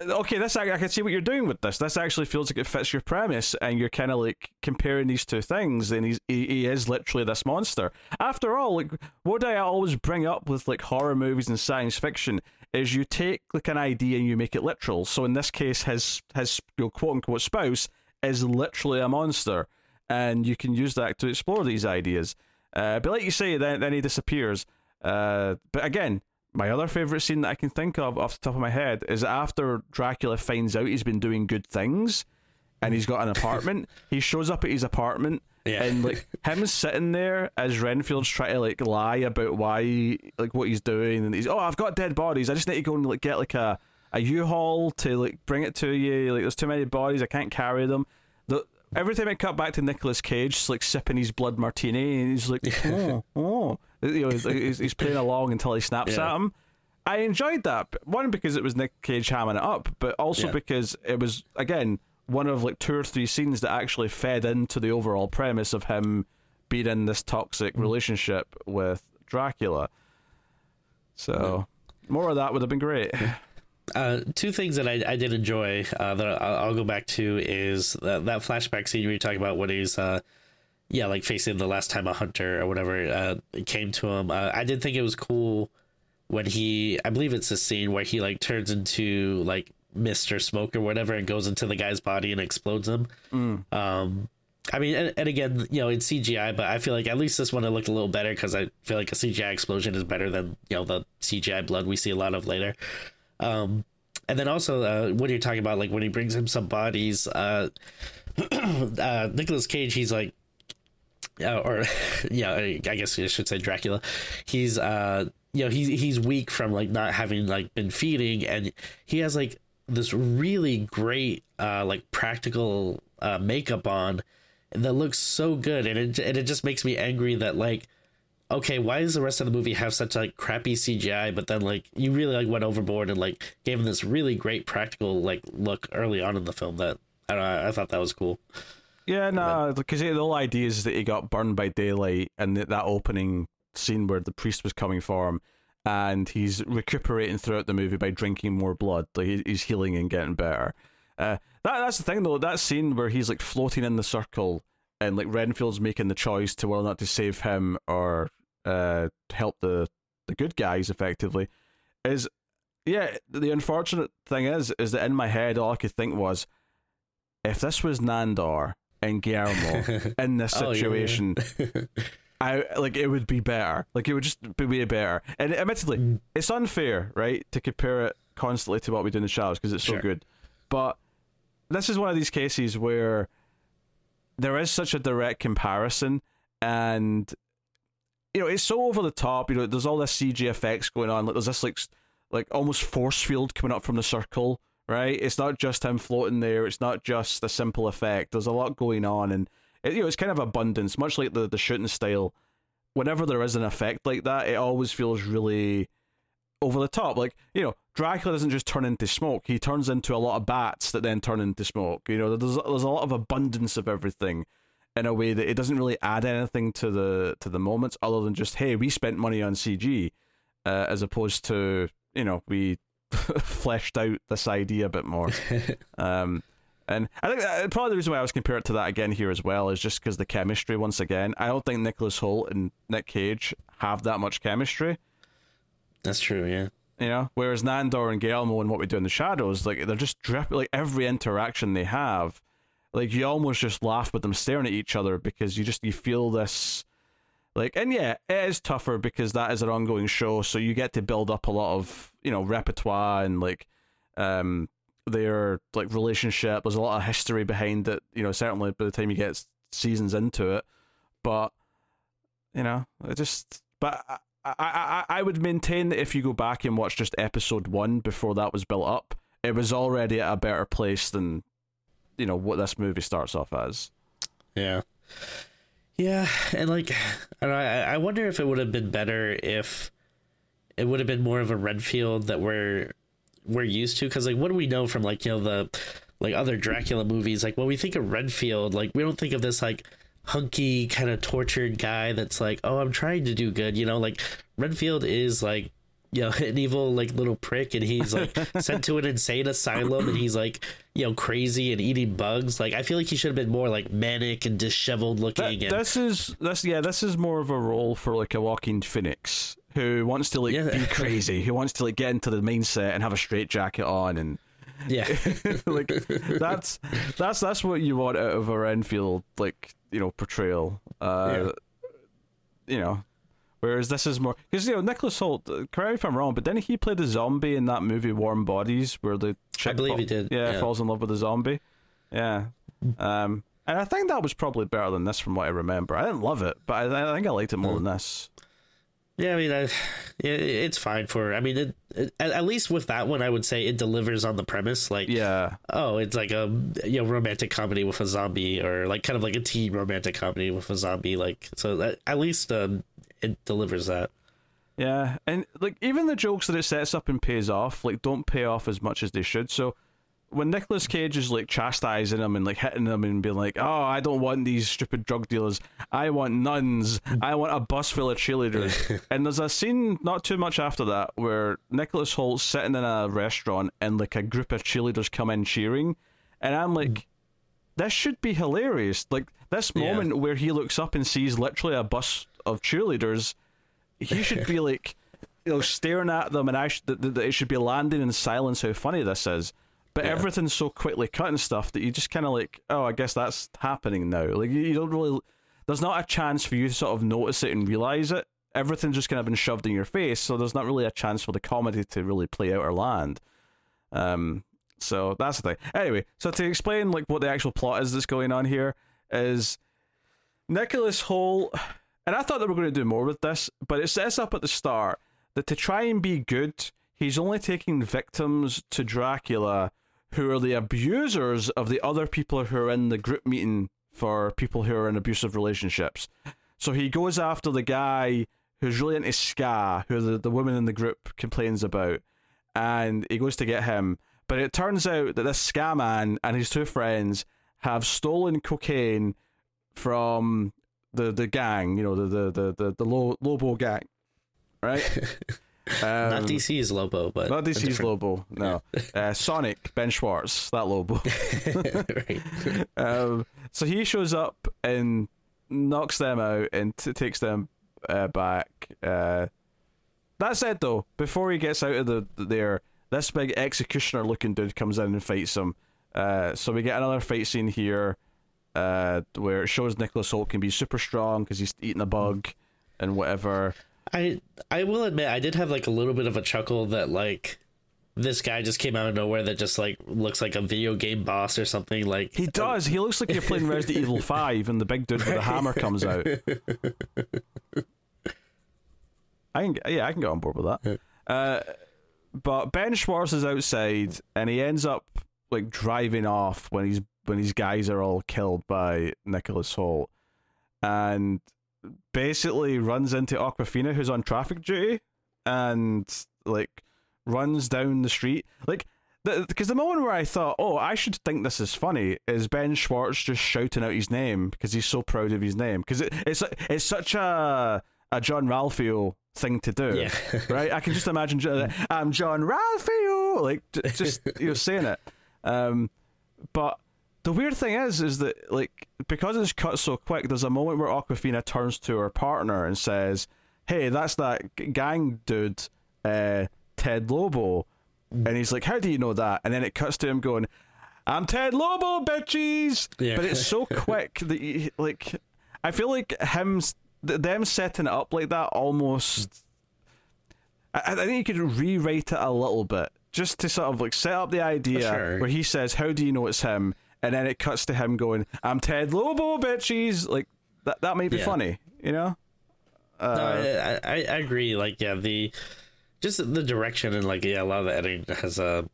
A: okay, this I, I can see what you're doing with this. This actually feels like it fits your premise, and you're kind of like comparing these two things. And he's he, he is literally this monster. After all, like what I always bring up with like horror movies and science fiction is you take like an idea and you make it literal. So in this case, his his you know, quote unquote spouse is literally a monster, and you can use that to explore these ideas. Uh, but like you say, then then he disappears. Uh, but again, my other favorite scene that I can think of off the top of my head is after Dracula finds out he's been doing good things and he's got an apartment. he shows up at his apartment
B: Yeah.
A: and like him sitting there as Renfield's trying to like lie about why like what he's doing and he's oh I've got dead bodies. I just need to go and like get like a a U-Haul to like bring it to you. Like there's too many bodies. I can't carry them. Every time I cut back to Nicolas Cage, like sipping his blood martini, and he's like, oh, oh, you know, he's, he's, he's playing along until he snaps
B: Yeah.
A: at him. I enjoyed that. One because it was Nick Cage hamming it up, but also
B: Yeah.
A: because it was again one of like two or three scenes that actually fed into the overall premise of him being in this toxic mm. relationship with Dracula. So more of that would have been great.
B: Uh, two things that I, I did enjoy uh, that I'll, I'll go back to is that, that flashback scene where you talk about when he's, uh, yeah, like facing the last time a hunter or whatever uh, came to him. Uh, I did think it was cool when he, I believe it's a scene where he like turns into like Mister Smoke or whatever and goes into the guy's body and explodes him. Um, I mean, and, and again, you know, it's CGI, but I feel like at least this one it looked a little better because I feel like a CGI explosion is better than you know the CGI blood we see a lot of later. Um, and then also uh, when you're talking about like when he brings him some bodies, uh, uh, Nicolas Cage, he's like, uh, or yeah, I I guess I should say Dracula. He's uh, you know, he's he's weak from like not having like been feeding, and he has like this really great uh like practical uh makeup on that looks so good, and it and it just makes me angry that like okay, why does the rest of the movie have such like crappy CGI? But then like you really like went overboard and like gave him this really great practical like look early on in the film that I don't know, I thought that was cool.
A: Yeah, no, because the whole idea is that he got burned by daylight, and that, that opening scene where the priest was coming for him, and he's recuperating throughout the movie by drinking more blood. Like he's healing and getting better. Uh, that that's the thing though. That scene where he's like floating in the circle, and like Renfield's making the choice to whether or not to save him or uh, help the the good guys effectively, is yeah. The unfortunate thing is, is that in my head all I could think was, if this was Nandor and Guillermo in this
B: Oh, yeah,
A: situation, I like it would be better. Like it would just be way better. And admittedly,
B: Mm.
A: it's unfair, right, to compare it constantly to what we do in the shadows because it's so
B: Sure.
A: good. But this is one of these cases where there is such a direct comparison, and you know it's so over the top. You know, there's all this CG effects going on. Like there's this like like almost force field coming up from the circle. Right, it's not just him floating there. It's not just a simple effect. There's a lot going on, and it, you know it's kind of abundance, much like the the shooting style. Whenever there is an effect like that, it always feels really over the top. Like, you know, Dracula doesn't just turn into smoke. He turns into a lot of bats that then turn into smoke. You know, there's there's a lot of abundance of everything in a way that it doesn't really add anything to the to the moments other than just hey, we spent money on CG uh, as opposed to, you know, we fleshed out this idea a bit more. um and I think that, probably the reason why I was comparing it to that again here as well is just because the chemistry. Once again, I don't think Nicholas Hoult and Nick Cage have that much chemistry.
B: That's true, yeah.
A: You know, whereas Nandor and Guillermo and what we do in the shadows, like they're just drip like every interaction they have, like you almost just laugh with them staring at each other because you just you feel this like and yeah, it is tougher because that is an ongoing show, so you get to build up a lot of, you know, repertoire and like um their like relationship. There's a lot of history behind it, you know, certainly by the time you get seasons into it. But you know, it just but I, I, I, would maintain that if you go back and watch just episode one before that was built up, it was already at a better place than you know what this movie starts off as.
B: Yeah. Yeah, and like I I wonder if it would have been better if it would have been more of a Renfield that we're we're used to because like what do we know from like you know the like other Dracula movies like when we think of Renfield like we don't think of this like hunky kind of tortured guy that's like, oh, I'm trying to do good. You know, like Renfield is like you know an evil like little prick and he's like sent to an insane asylum and he's like you know crazy and eating bugs like i feel like he should have been more like manic and disheveled looking
A: Th-
B: and
A: this is this yeah this is more of a role for like a Joaquin Phoenix who wants to like
B: Yeah.
A: be crazy who wants to like get into the mindset and have a straight jacket on and
B: yeah
A: like that's that's that's what you want out of a Renfield like you know portrayal. Uh, You know, whereas this is more because you know Nicholas Hoult. uh, Correct me if I'm wrong, but then he played a zombie in that movie Warm Bodies, where the chick
B: believe
A: fall-
B: he did,
A: Yeah,
B: yeah.
A: falls in love with a zombie. Yeah. Um, and I think that was probably better than this, from what I remember. I didn't love it, but I, I think I liked it more than this.
B: Yeah i mean I, it, it's fine for i mean it, it, at, at least with that one i would say it delivers on the premise like
A: Yeah,
B: oh it's like a you know romantic comedy with a zombie or like kind of like a teen romantic comedy with a zombie like so that at least um it delivers that
A: Yeah, and like even the jokes that it sets up and pays off, like don't pay off as much as they should. So when Nicolas Cage is like chastising him and like hitting him and being like, "Oh, I don't want these stupid drug dealers. I want nuns. I want a bus full of cheerleaders." and there's a scene not too much after that where Nicholas Hoult's sitting in a restaurant and like a group of cheerleaders come in cheering, and I'm like, "This should be hilarious!" Like this
B: Yeah.
A: moment where he looks up and sees literally a bus of cheerleaders he should be like you know staring at them and I that it should be landing in silence how funny this is but
B: Yeah.
A: everything's so quickly cut and stuff that you just kind of like oh i guess that's happening now. Like you, you don't really there's not a chance for you to sort of notice it and realize it. Everything's just kind of been shoved in your face so there's not really a chance for the comedy to really play out or land. Um so that's the thing. Anyway so to explain like what the actual plot is that's going on here is Nicholas Hoult, and I thought they were going to do more with this, but it sets up at the start that to try and be good, he's only taking victims to Dracula who are the abusers of the other people who are in the group meeting for people who are in abusive relationships. So he goes after the guy who's really into ska, who the, the woman in the group complains about, and he goes to get him. But it turns out that this ska man and his two friends have stolen cocaine from the the gang, you know, the the the the, the Lo- Lobo gang, right? Um,
B: not dc's lobo but
A: not DC's
B: different-
A: Lobo, no. Uh, Sonic, Ben Schwartz, that Lobo.
B: right
A: um, so he shows up and knocks them out and t- takes them uh, back. Uh, that said, though, before he gets out of the there, this big executioner-looking dude comes in and fights him. Uh, so we get another fight scene here, uh, where it shows Nicholas Hoult can be super strong because he's eating a bug and whatever.
B: I I will admit I did have like a little bit of a chuckle that like this guy just came out of nowhere that just like looks like a video game boss or something like
A: He does. He looks like you're playing Resident Evil Five, and the big dude with the hammer comes out. I can, yeah, I can get on board with that. Uh, but Ben Schwartz is outside, and he ends up like driving off when he's when these guys are all killed by Nicholas Hoult, and basically runs into Awkwafina, who's on traffic duty, and like runs down the street, like. Because the moment where I thought, oh, I should think this is funny, is Ben Schwartz just shouting out his name because he's so proud of his name. Because it, it's it's such a a Jean-Ralphio thing to do,
B: Yeah.
A: right? I can just imagine, I'm Jean-Ralphio, like just you know saying it. Um, but the weird thing is, is that like because it's cut so quick, there's a moment where Awkwafina turns to her partner and says, "Hey, that's that g- gang dude, uh, Ted Lobo," and he's like, "How do you know that?" And then it cuts to him going, "I'm Ted Lobo, bitches!"
B: Yeah.
A: But it's so quick that you, like I feel like him them setting it up like that almost. I, I think you could rewrite it a little bit just to sort of like set up the idea
B: Sure.
A: where he says, "How do you know it's him?" And then it cuts to him going, "I'm Ted Lobo, bitches!" Like that. That might be
B: Yeah.
A: funny, you know. Uh,
B: No, I, I I agree. Like, yeah, the just the direction and like yeah, a lot of the editing has a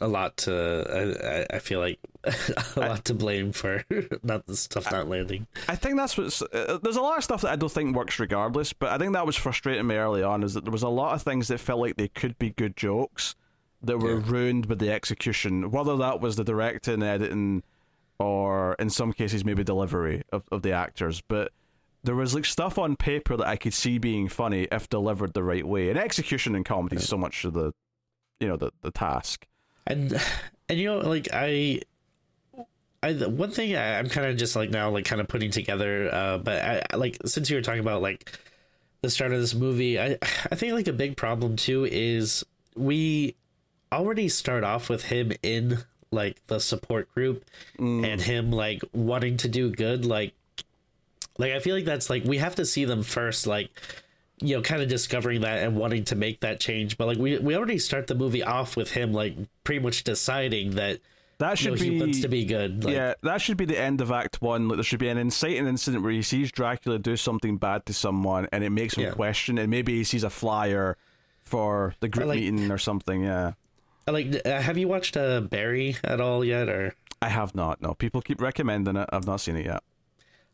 B: a lot to. I I, I feel like a lot to blame for not the stuff not landing.
A: I think that's what's. Uh, there's a lot of stuff that I don't think works regardless, but I think that was frustrating me early on. Is that there was a lot of things that felt like they could be good jokes that were
B: Yeah.
A: ruined by the execution, whether that was the directing, editing, or in some cases maybe delivery of, of the actors. But there was like stuff on paper that I could see being funny if delivered the right way. And execution in comedy is so much of the you know, the, the task.
B: And and you know, like I I, one thing I, am kind of just like now like kind of putting together uh but I like since you were talking about like the start of this movie I I think like a big problem too is we already start off with him in like the support group mm. and him like wanting to do good like like I feel like that's like we have to see them first like you know kind of discovering that and wanting to make that change but like we we already start the movie off with him like pretty much deciding that
A: that should you know, be
B: to be good.
A: Like, yeah, that should be the end of Act One. Like there should be an inciting incident where he sees Dracula do something bad to someone, and it makes him yeah. question. And maybe he sees a flyer for the group like, meeting or something. Yeah.
B: Like, uh, have you watched uh, Barry at all yet? Or
A: I have not. No, people keep recommending it. I've not seen it yet.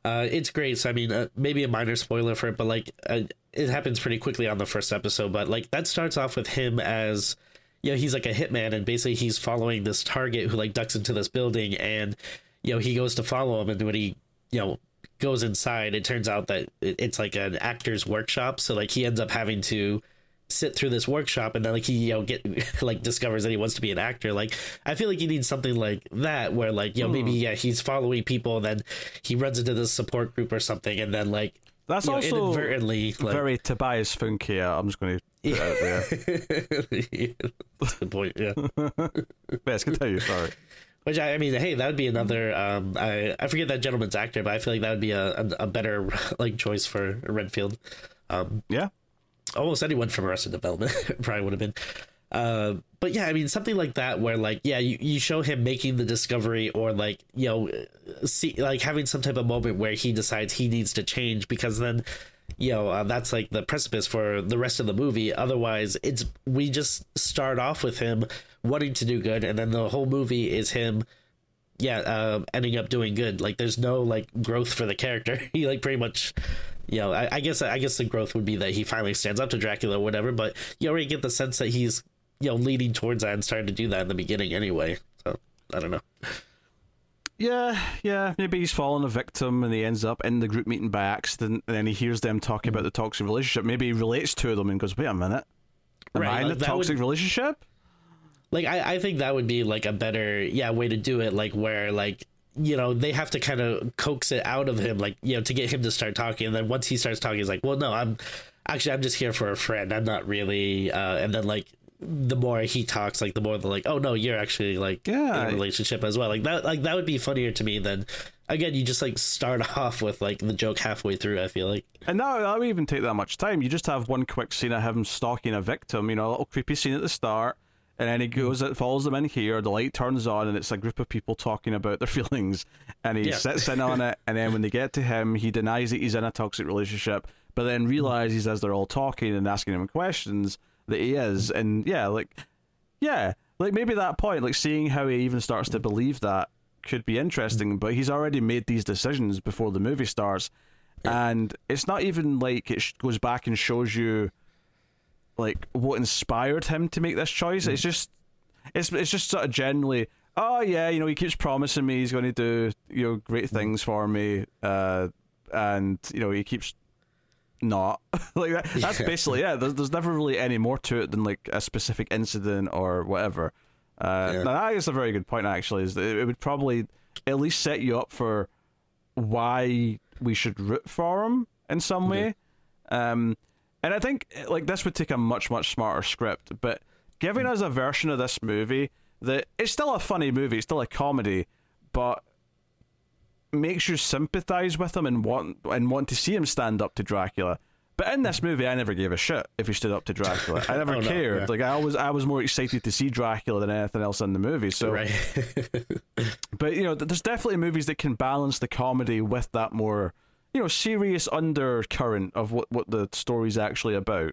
B: Uh, it's great. So I mean, uh, maybe a minor spoiler for it, but like, uh, it happens pretty quickly on the first episode. But like, that starts off with him as you know, he's like a hitman and basically he's following this target who like ducks into this building and you know, he goes to follow him and when he, you know, goes inside, it turns out that it's like an actor's workshop. So like he ends up having to sit through this workshop and then like he you know get like discovers that he wants to be an actor like i feel like you need something like that where like you know maybe hmm. yeah he's following people and then he runs into this support group or something and then like
A: that's
B: you
A: also
B: know, inadvertently like,
A: very Tobias Funke. I'm just going to put it out there.
B: yeah, that's a good point. Yeah.
A: yes, continue. Sorry.
B: Which I, I mean, hey, that would be another. Um, I I forget that gentleman's actor, but I feel like that would be a, a, a better like choice for Renfield. Um,
A: yeah.
B: Almost anyone from Arrested Development probably would have been. Uh, but yeah, I mean something like that where like yeah, you, you show him making the discovery or like you know see like having some type of moment where he decides he needs to change because then you know uh, that's like the precipice for the rest of the movie. Otherwise, it's we just start off with him wanting to do good, and then the whole movie is him yeah uh, ending up doing good. Like there's no like growth for the character. he like pretty much you know, I, I, guess I guess the growth would be that he finally stands up to Dracula or whatever, but you already get the sense that he's you know leading towards that and starting to do that in the beginning anyway. So I don't know.
A: Yeah, yeah. Maybe he's fallen a victim and he ends up in the group meeting by accident, and then he hears them talking about the toxic relationship. Maybe he relates to them and goes, "Wait a minute, am right, I in like a toxic would, relationship?"
B: Like, I, I think that would be like a better, yeah, way to do it. Like, where like you know they have to kind of coax it out of him, like you know, to get him to start talking. And then once he starts talking, he's like, "Well, no, I'm." Actually, I'm just here for a friend. I'm not really. Uh, and then, like, the more he talks, like the more they're like, oh no, you're actually like yeah. in a relationship as well. Like that, like that would be funnier to me than again. You just like start off with like the joke halfway through. I feel like,
A: and now that would even take that much time. You just have one quick scene of him stalking a victim. You know, a little creepy scene at the start. And then he goes, it follows them in here. The light turns on, and it's a group of people talking about their feelings. And he yeah. sits in on it. And then when they get to him, he denies that he's in a toxic relationship, but then mm-hmm. realizes as they're all talking and asking him questions that he is, mm-hmm. and yeah, like yeah, like maybe that point, like seeing how he even starts to mm-hmm. believe that could be interesting. But he's already made these decisions before the movie starts, and it's not even like it goes back and shows you like what inspired him to make this choice. It's just it's it's just sort of generally. Oh yeah, you know he keeps promising me he's going to do you know great things for me, uh, and you know he keeps not like that, that's yeah. basically yeah there's, there's never really any more to it than like a specific incident or whatever uh yeah. now that is a very good point actually is that it would probably at least set you up for why we should root for him in some way um and i think like this would take a much much smarter script but giving mm. us a version of this movie that it's still a funny movie it's still a comedy but makes you sympathize with him and want and want to see him stand up to Dracula. But in this movie, I never gave a shit if he stood up to Dracula. I never oh, cared. No, yeah. Like I was, I was more excited to see Dracula than anything else in the movie. So,
B: right.
A: but you know, there's definitely movies that can balance the comedy with that more, you know, serious undercurrent of what what the story's actually about.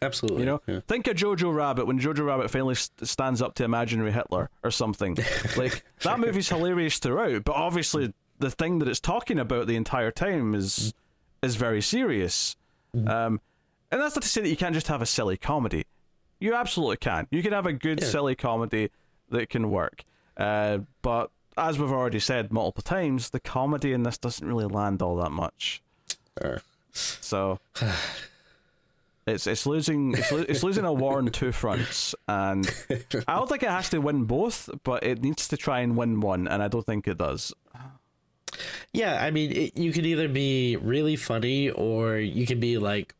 B: Absolutely.
A: You know, yeah. think of Jojo Rabbit when Jojo Rabbit finally st- stands up to imaginary Hitler or something. like that movie's hilarious throughout, but obviously the thing that it's talking about the entire time is is very serious. Mm-hmm. Um, and that's not to say that you can't just have a silly comedy. You absolutely can. You can have a good yeah. silly comedy that can work. Uh, but as we've already said multiple times, the comedy in this doesn't really land all that much. So it's it's losing it's, lo- it's losing a war on two fronts, and I don't think it has to win both, but it needs to try and win one, and I don't think it does.
B: yeah, I mean, it, you can either be really funny or you can be like,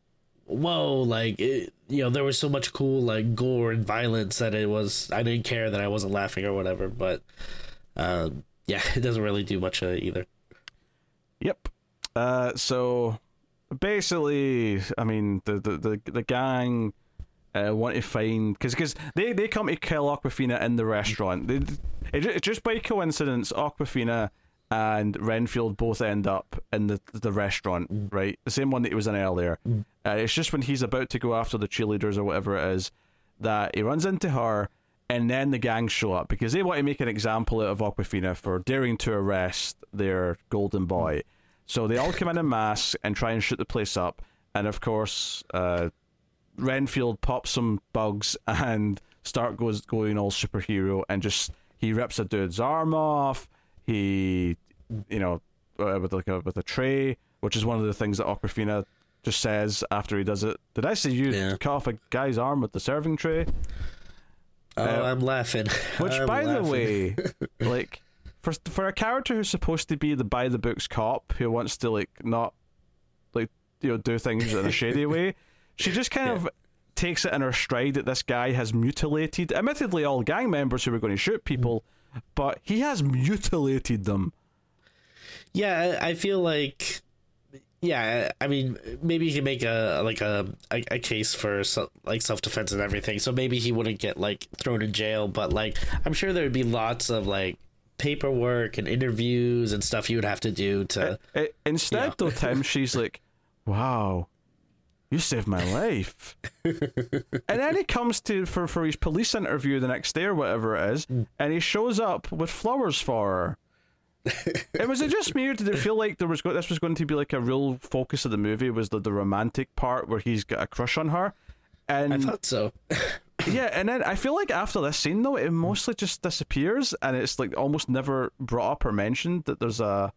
B: whoa, like, it, you know, there was so much cool, like, gore and violence that it was, I didn't care that I wasn't laughing or whatever, but, um, yeah, it doesn't really do much uh, either.
A: Yep. Uh, so basically, I mean, the the the, the gang uh, want to find because because they they come to kill Awkwafina in the restaurant. They, it, ju- just by coincidence, Awkwafina and Renfield both end up in the the restaurant, right? The same one that he was in earlier. Uh, it's just when he's about to go after the cheerleaders or whatever it is that he runs into her. And then the gang show up because they want to make an example out of Awkwafina for daring to arrest their golden boy. So they all come in en masse and try and shoot the place up. And of course, uh, Renfield pops some bugs and Stark goes going all superhero and just he rips a dude's arm off. He, you know, uh, with like a with a tray, which is one of the things that Awkwafina just says after he does it. Did I see you
B: Yeah.
A: cut off a guy's arm with the serving tray?
B: Oh,
A: Uh,
B: I'm laughing.
A: Which,
B: I'm
A: by the way, like for for a character who's supposed to be the by the books cop who wants to like not like you know do things in a shady way, she just kind
B: Yeah.
A: of takes it in her stride that this guy has mutilated, admittedly all gang members who were going to shoot people, but he has mutilated them.
B: Yeah, I feel like, yeah, I mean, maybe you can make a like a a, a case for so, like self defense and everything. So maybe he wouldn't get like thrown in jail, but like I'm sure there would be lots of like paperwork and interviews and stuff you would have to do to.
A: I- instead,
B: Yeah.
A: though, Tim, she's like, "Wow, you saved my life," and then he comes to for for his police interview the next day or whatever it is, and he shows up with flowers for her. It was it just me, or did it feel like there was go- this was going to be like a real focus of the movie was the, the romantic part where he's got a crush on her, and
B: I thought so.
A: yeah, and then I feel like after this scene though, it mostly just disappears, and it's like almost never brought up or mentioned that there's a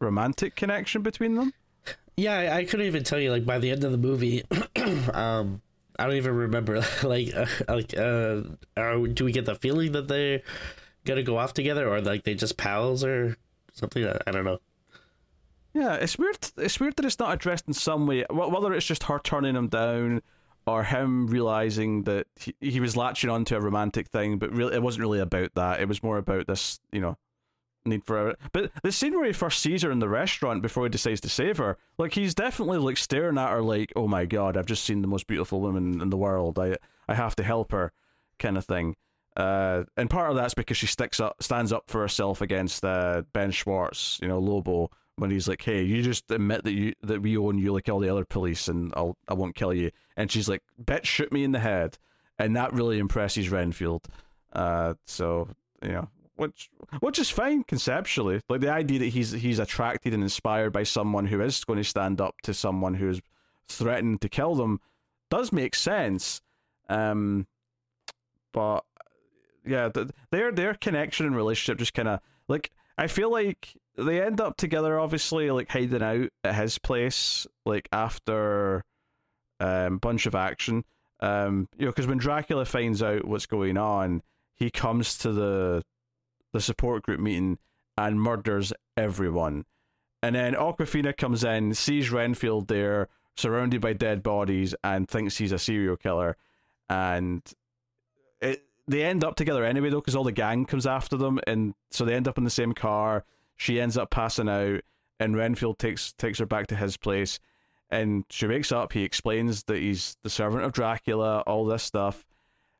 A: romantic connection between them.
B: Yeah, I, I couldn't even tell you. Like by the end of the movie, um, I don't even remember. Like, uh, like, uh, are, do we get the feeling that they're gonna go off together, or like they just pals or something? I, don't know.
A: Yeah, it's weird. It's weird that it's not addressed in some way. Whether it's just her turning him down, or him realizing that he, he was latching onto a romantic thing, but really it wasn't really about that. It was more about this, you know, need for. But the scene where he first sees her in the restaurant before he decides to save her, like he's definitely like staring at her, like, "Oh my god, I've just seen the most beautiful woman in the world. I I have to help her," kind of thing. Uh, and part of that's because she sticks up, stands up for herself against uh, Ben Schwartz, you know, Lobo, when he's like, "Hey, you just admit that you that we own you like all the other police, and I'll I won't kill you." And she's like, "Bitch, shoot me in the head," and that really impresses Renfield. Uh, so you know, which which is fine conceptually. Like the idea that he's he's attracted and inspired by someone who is going to stand up to someone who is threatened to kill them does make sense. Um, but yeah, th- their their connection and relationship just kind of like I feel like they end up together, obviously, like hiding out at his place, like after um bunch of action. Um, you know, because when Dracula finds out what's going on, he comes to the the support group meeting and murders everyone. And then Awkwafina comes in, sees Renfield there, surrounded by dead bodies, and thinks he's a serial killer. And they end up together anyway though, because all the gang comes after them, and so they end up in the same car. She ends up passing out, and Renfield takes takes her back to his place, and she wakes up. He explains that he's the servant of Dracula, all this stuff.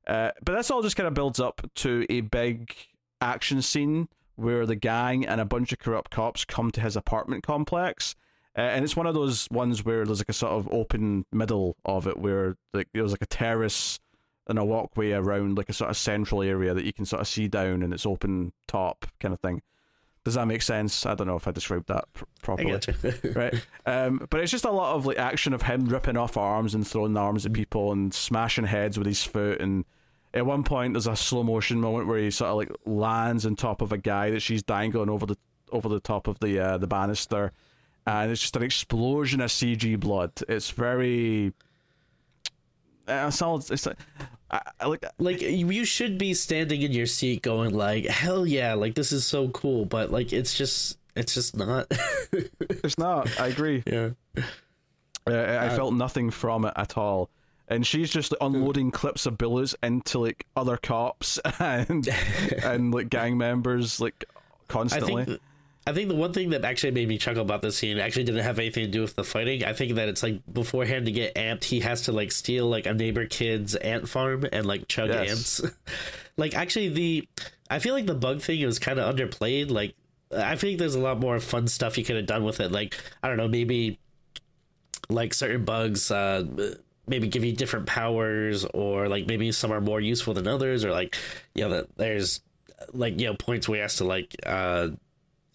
A: Uh, but this all just kind of builds up to a big action scene where the gang and a bunch of corrupt cops come to his apartment complex. Uh, and it's one of those ones where there's like a sort of open middle of it where like there's like a terrace and a walkway around like a sort of central area that you can sort of see down and it's open top kind of thing. Does that make sense? I don't know if I described that pr- properly right? Um, but it's just a lot of like action of him ripping off arms and throwing arms at people and smashing heads with his foot, and at one point there's a slow motion moment where he sort of like lands on top of a guy that she's dangling over the over the top of the uh, the banister, and it's just an explosion of CG blood. It's very. Uh, sounds it's like, I, I like
B: like you should be standing in your seat going like hell yeah like this is so cool but like it's just it's just not
A: it's not. I agree.
B: yeah
A: Uh, I felt nothing from it at all. And she's just like, unloading clips of bullets into like other cops and and like gang members like
B: I
A: constantly.
B: think I think the one thing that actually made me chuckle about this scene actually didn't have anything to do with the fighting. I think that it's like beforehand to get amped, he has to like steal like a neighbor kid's ant farm and like chug
A: Yes.
B: ants. like actually the I feel like the bug thing was kind of underplayed. Like I think there's a lot more fun stuff you could have done with it. Like I don't know, maybe like certain bugs uh maybe give you different powers or like maybe some are more useful than others or like you know that there's like you know points where he has to like uh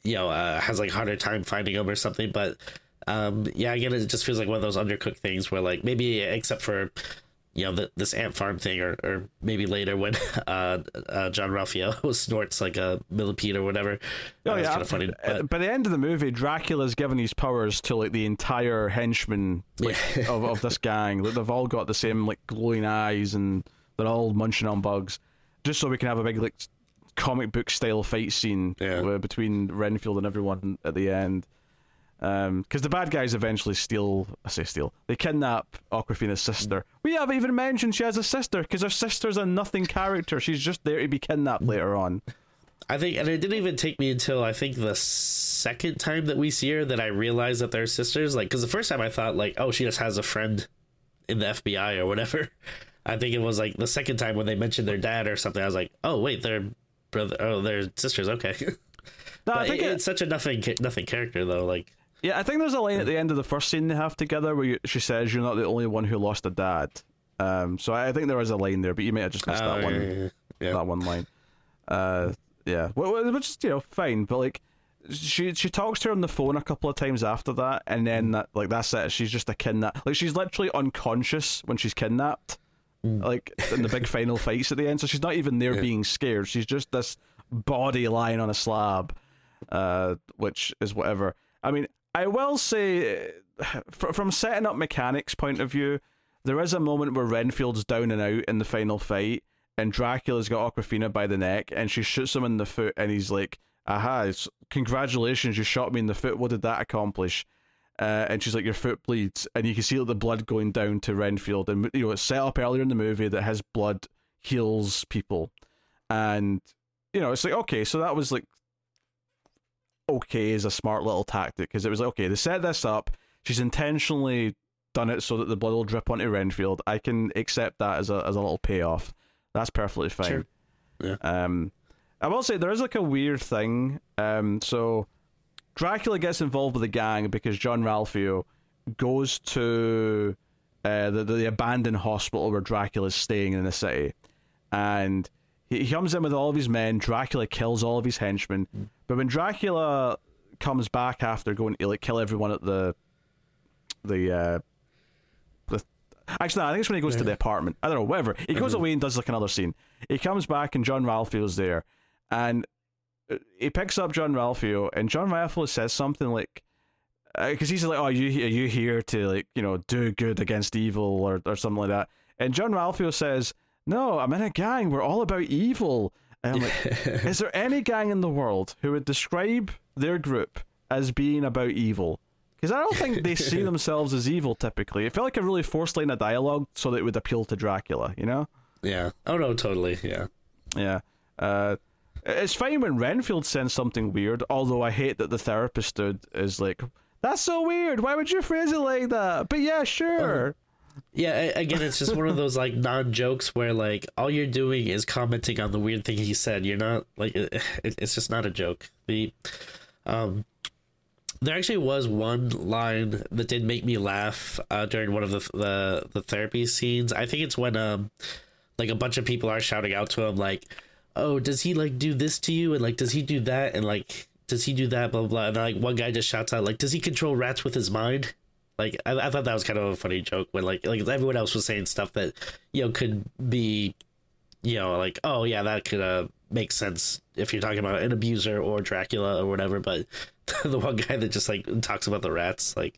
B: you know uh, has like harder time finding them or something but um yeah again it just feels like one of those undercooked things where like maybe except for you know the, this ant farm thing or, or maybe later when uh, uh Jean-Ralphio snorts like a millipede or whatever
A: Oh
B: That's
A: yeah,
B: kind of funny
A: Uh,
B: but
A: by the end of the movie, Dracula's given these powers to like the entire henchmen like, of of this gang. Like, they've all got the same like glowing eyes, and they're all munching on bugs, just so we can have a big like comic book style fight scene
B: Yeah.
A: between Renfield and everyone at the end. Um, because the bad guys eventually steal, I say steal, they kidnap Awkwafina's sister. We haven't even mentioned she has a sister because her sister's a nothing character. She's just there to be kidnapped later on.
B: I think, and it didn't even take me until I think the second time that we see her that I realized that they're sisters. Like, because the first time I thought like, oh, she just has a friend in the FBI or whatever. I think it was like the second time when they mentioned their dad or something. I was like, oh wait, they're brother. Oh, they're sisters. Okay.
A: No, I think
B: it-
A: it-
B: it's such a nothing nothing character though. Like,
A: Yeah, I think there's a line at the end of the first scene they have together where you, she says, "You're not the only one who lost a dad." Um, so I think there is a line there, but you may have just missed
B: oh,
A: that one,
B: yeah, yeah, yeah.
A: that one line. Uh, yeah, which is you know fine, but like she she talks to her on the phone a couple of times after that, and then that like that's it. She's just a kidnap. Like she's literally unconscious when she's kidnapped. Like in the big final fights at the end, so she's not even there being scared. She's just this body lying on a slab, uh, which is whatever. I mean, I will say, fr- from setting up mechanics point of view, there is a moment where Renfield's down and out in the final fight, and Dracula's got Awkwafina by the neck, and she shoots him in the foot, and he's like, "Aha! Congratulations, you shot me in the foot. What did that accomplish?" Uh, and she's like, "Your foot bleeds," and you can see like, the blood going down to Renfield, and you know it's set up earlier in the movie that his blood heals people, and you know it's like okay, so that was like okay is a smart little tactic because it was like, okay, they set this up. She's intentionally done it so that the blood will drip onto Renfield. I can accept that as a as a little payoff. That's perfectly fine.
B: Sure. Yeah.
A: Um, I will say there is like a weird thing. Um, so Dracula gets involved with the gang because Jean-Ralphio goes to uh, the the abandoned hospital where Dracula's staying in the city, and he, he comes in with all of his men. Dracula kills all of his henchmen, but when Dracula comes back after going to like kill everyone at the the uh, the actually no, I think it's when he goes to the apartment. I don't know, whatever. He goes away and does like another scene. He comes back and Jean-Ralphio's there, and uh, he picks up Jean-Ralphio, and Jean-Ralphio says something like, because he's like, "Oh, you are you here to like you know do good against evil or or something like that?" And Jean-Ralphio says, "No, I'm in a gang. We're all about evil." And I'm like, is there any gang in the world who would describe their group as being about evil? Because I don't think they see themselves as evil typically. It felt like a really forced line of dialogue so that it would appeal to Dracula, you know?
B: yeah. Oh no, totally. Yeah.
A: Yeah. Uh, it's fine when Renfield sends something weird, although I hate that the therapist dude is like, that's so weird. Why would you phrase it like that? But yeah, sure.
B: Yeah, again, it's just one of those like non jokes where like all you're doing is commenting on the weird thing he said. You're not like it- it's just not a joke. The um, there actually was one line that did make me laugh uh, during one of the the the therapy scenes. I think it's when um like a bunch of people are shouting out to him like, "Oh, does he like do this to you?" and like, "Does he do that?" and like, "Does he do that?" blah blah. blah. And like one guy just shouts out like, "Does he control rats with his mind?" Like I, I thought that was kind of a funny joke when like like everyone else was saying stuff that you know could be you know, like oh yeah, that could uh, make sense if you're talking about an abuser or Dracula or whatever. But the one guy that just like talks about the rats, like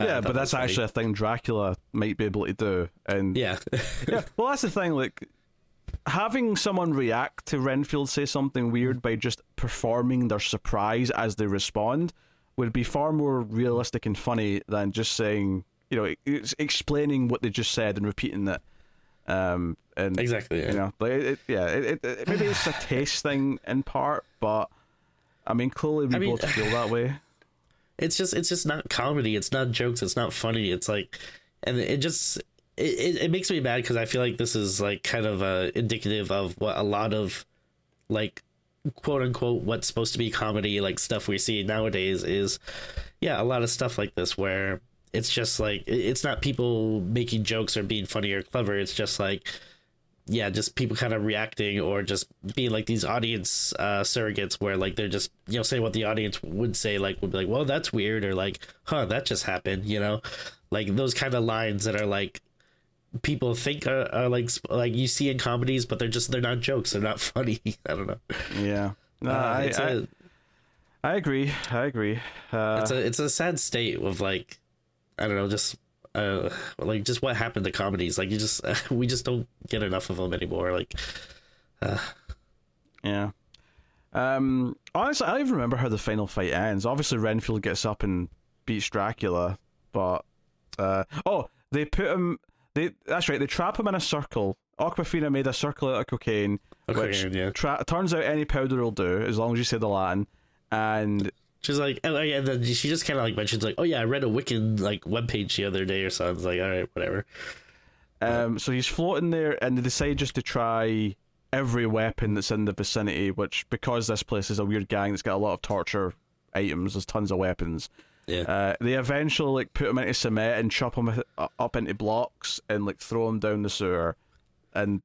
A: yeah, but that's actually a thing Dracula might be able to do, and
B: yeah,
A: yeah. Well, that's the thing, like having someone react to Renfield say something weird by just performing their surprise as they respond would be far more realistic and funny than just saying, you know, explaining what they just said and repeating it. Um, and
B: exactly, yeah.
A: you know, like it, yeah, it, it, maybe it's a taste thing in part, but I mean, clearly we I mean, both feel that way.
B: It's just, it's just not comedy. It's not jokes. It's not funny. It's like, and it just, it, it, makes me mad because I feel like this is like kind of uh, indicative of what a lot of like quote unquote what's supposed to be comedy like stuff we see nowadays is yeah a lot of stuff like this where it's just like it's not people making jokes or being funny or clever. It's just like yeah just people kind of reacting or just being like these audience uh surrogates where like they're just you know saying what the audience would say like would be like well that's weird or like huh that just happened you know? Like those kind of lines that are like people think are, are, like like you see in comedies, but they're just they're not jokes. They're not funny. I don't know.
A: Yeah, no, uh, I, I, a, I agree. I agree. Uh,
B: it's a it's a sad state of like I don't know, just uh, like just what happened to comedies. Like you just uh, we just don't get enough of them anymore. Like, uh,
A: yeah. Um, honestly, I don't even remember how the final fight ends. Obviously, Renfield gets up and beats Dracula, but uh, oh, they put him they that's right. They trap him in a circle. Awkwafina made a circle out of cocaine, cocaine which yeah. tra- turns out any powder will do as long as you say the Latin. And
B: she's like, and then she just kind of like mentions like, oh yeah, I read a Wiccan like webpage the other day or something. It's like, all right, whatever.
A: Um, so he's floating there, and they decide just to try every weapon that's in the vicinity. Which, because this place is a weird gang that's got a lot of torture items, there's tons of weapons.
B: Yeah.
A: Uh, they eventually like put him into cement and chop him up into blocks and like throw him down the sewer, and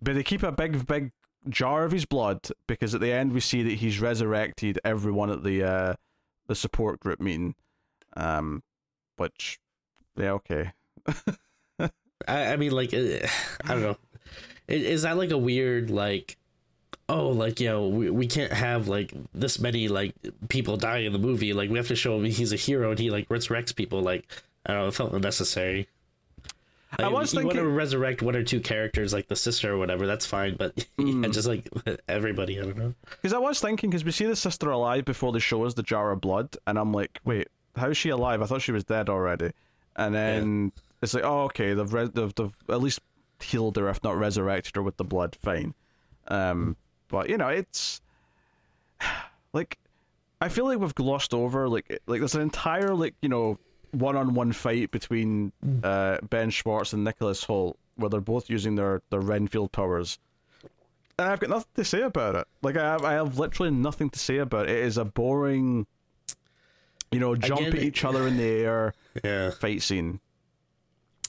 A: but they keep a big big jar of his blood because at the end we see that he's resurrected everyone at the uh, the support group meeting, um, which yeah okay.
B: I, I mean like uh, I don't know, is that like a weird like oh like you know we, we can't have like this many like people die in the movie. Like we have to show him he's a hero and he like resurrects people. Like i don't know it felt unnecessary. Like, I was you thinking... want to resurrect one or two characters like the sister or whatever that's fine but mm. yeah, just like everybody i don't know.
A: Because i was thinking because we see the sister alive before they show us the jar of blood and i'm like wait how's she alive? I thought she was dead already. And then yeah. it's like oh okay they've, re- they've, they've at least healed her if not resurrected her with the blood fine. Um but you know, it's like I feel like we've glossed over like like there's an entire like you know one on one fight between uh, Ben Schwartz and Nicholas Hoult where they're both using their their Renfield powers. And I've got nothing to say about it. Like I have, I have literally nothing to say about it. It is a boring, you know, jump Again, at each other in the air
B: yeah.
A: fight scene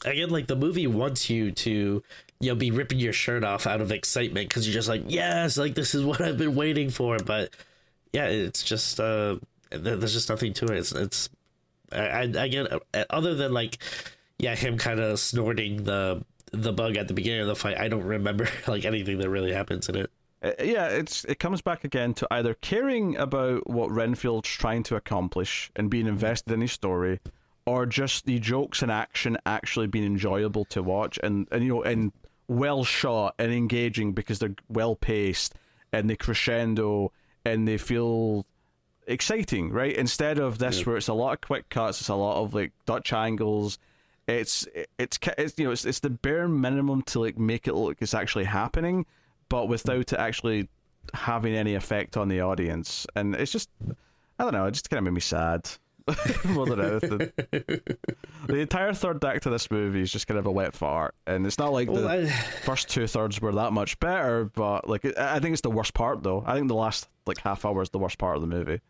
B: again like the movie wants you to you know be ripping your shirt off out of excitement because you're just like yes like this is what i've been waiting for. But yeah it's just uh there's just nothing to it. It's, it's I, I get uh, other than like yeah him kind of snorting the the bug at the beginning of the fight i don't remember like anything that really happens in it.
A: Uh, yeah, it's it comes back again to either caring about what Renfield's trying to accomplish and being invested in his story, or just the jokes and action actually being enjoyable to watch. And, and you know and well shot and engaging because they're well paced and they crescendo and they feel exciting, right? Instead of this yeah. where it's a lot of quick cuts, it's a lot of like Dutch angles. It's it's it's you know it's it's the bare minimum to like make it look it's actually happening, but without it actually having any effect on the audience. And it's just I don't know, it just kind of made me sad. more than anything. the entire third act of this movie is just kind of a wet fart, and it's not like well, the I... first two thirds were that much better. But like, I think it's the worst part, though. I think the last like half hour is the worst part of the movie.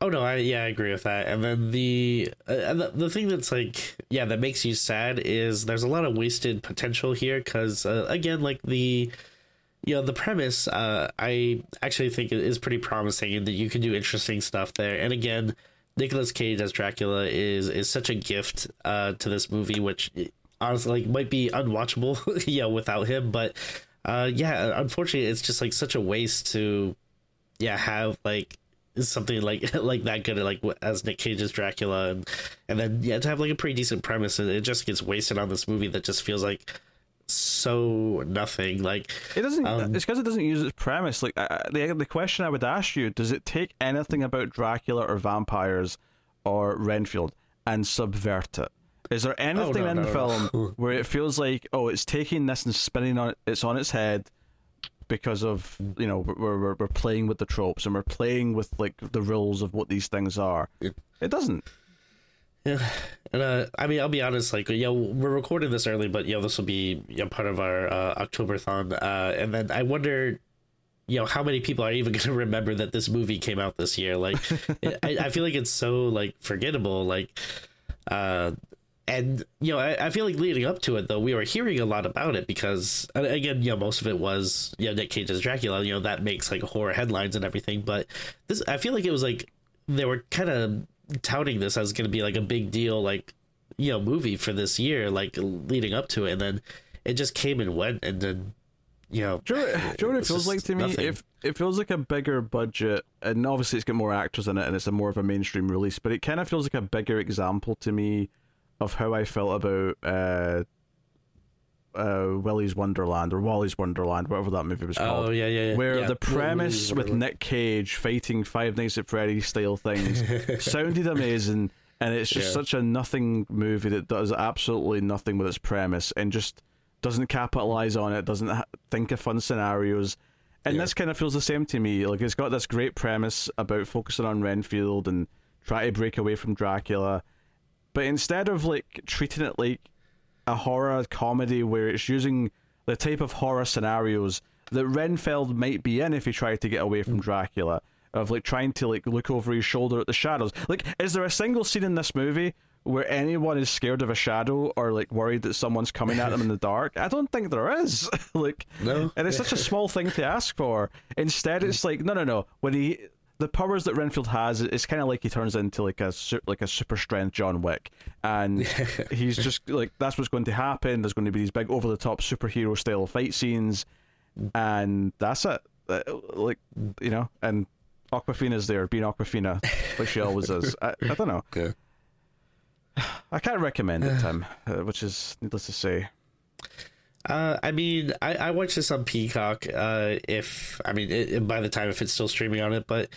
B: Oh no, I yeah, I agree with that. And then the uh, the, the thing that's like yeah, that makes you sad is there's a lot of wasted potential here because uh, again, like the you know the premise uh, I actually think is pretty promising and that you can do interesting stuff there. And again, Nicolas Cage as Dracula is is such a gift uh, to this movie, which honestly like might be unwatchable, yeah, without him. But uh, yeah, unfortunately, it's just like such a waste to, yeah, have like something like like that good like as Nick Cage's Dracula and and then yeah to have like a pretty decent premise and it just gets wasted on this movie that just feels like so nothing like
A: it doesn't
B: um,
A: it's because it doesn't use its premise. Like uh, the, the question i would ask you does it take anything about dracula or vampires or renfield and subvert it? Is there anything
B: oh, no,
A: in
B: no,
A: the
B: no.
A: film where it feels like oh it's taking this and spinning on it it's on its head because of you know we're, we're, we're playing with the tropes and we're playing with like the rules of what these things are?
B: It-
A: it doesn't
B: Yeah, and uh, I mean, I'll be honest. Like, yeah, we're recording this early, but yeah, this will be you know, part of our uh, Octoberthon. Uh, and then I wonder, you know, how many people are even going to remember that this movie came out this year? Like, I, I feel like it's so like forgettable. Like, uh, and you know, I, I feel like leading up to it though, we were hearing a lot about it because again, you know, most of it was you know Nick Cage's Dracula. You know, that makes like horror headlines and everything. But this, I feel like it was like they were kind of touting this as going to be like a big deal, like you know, movie for this year, like leading up to it, and then it just came and went, and then you know,
A: Do you know, what- do you know what it feels like to me?
B: nothing.
A: If it feels like a bigger budget, and obviously it's got more actors in it, and it's a more of a mainstream release, but it kind of feels like a bigger example to me of how I felt about uh, uh, Willy's Wonderland or Wally's Wonderland, whatever that movie was called.
B: oh yeah, yeah, yeah.
A: Where
B: yeah.
A: the premise with Nick Cage fighting Five Nights at Freddy's style things sounded amazing, and it's just
B: Yeah.
A: such a nothing movie that does absolutely nothing with its premise and just doesn't capitalize on it, doesn't ha- think of fun scenarios. And
B: Yeah.
A: this kind of feels the same to me. Like it's got this great premise about focusing on Renfield and try to break away from Dracula, but instead of like treating it like a horror comedy where it's using the type of horror scenarios that Renfield might be in if he tried to get away from hmm. Dracula, of like trying to like look over his shoulder at the shadows. Like, is there a single scene in this movie where anyone is scared of a shadow or like worried that someone's coming at them in the dark? I don't think there is. like,
B: No.
A: and it's such a small thing to ask for. Instead, it's like no, no, no. When he the powers that Renfield has, it's kind of like he turns into like a like a super strength John Wick, and he's just like that's what's going to happen. There's going to be these big over the top superhero style fight scenes, and that's it. Uh, Like you know, and Awkwafina's there being Awkwafina, like she always is. I, I don't know.
B: Okay.
A: I can't recommend it, Tim, uh, which is needless to say.
B: Uh, I mean, I, I watched this on Peacock. Uh, if I mean, it, by the time if it's still streaming on it, but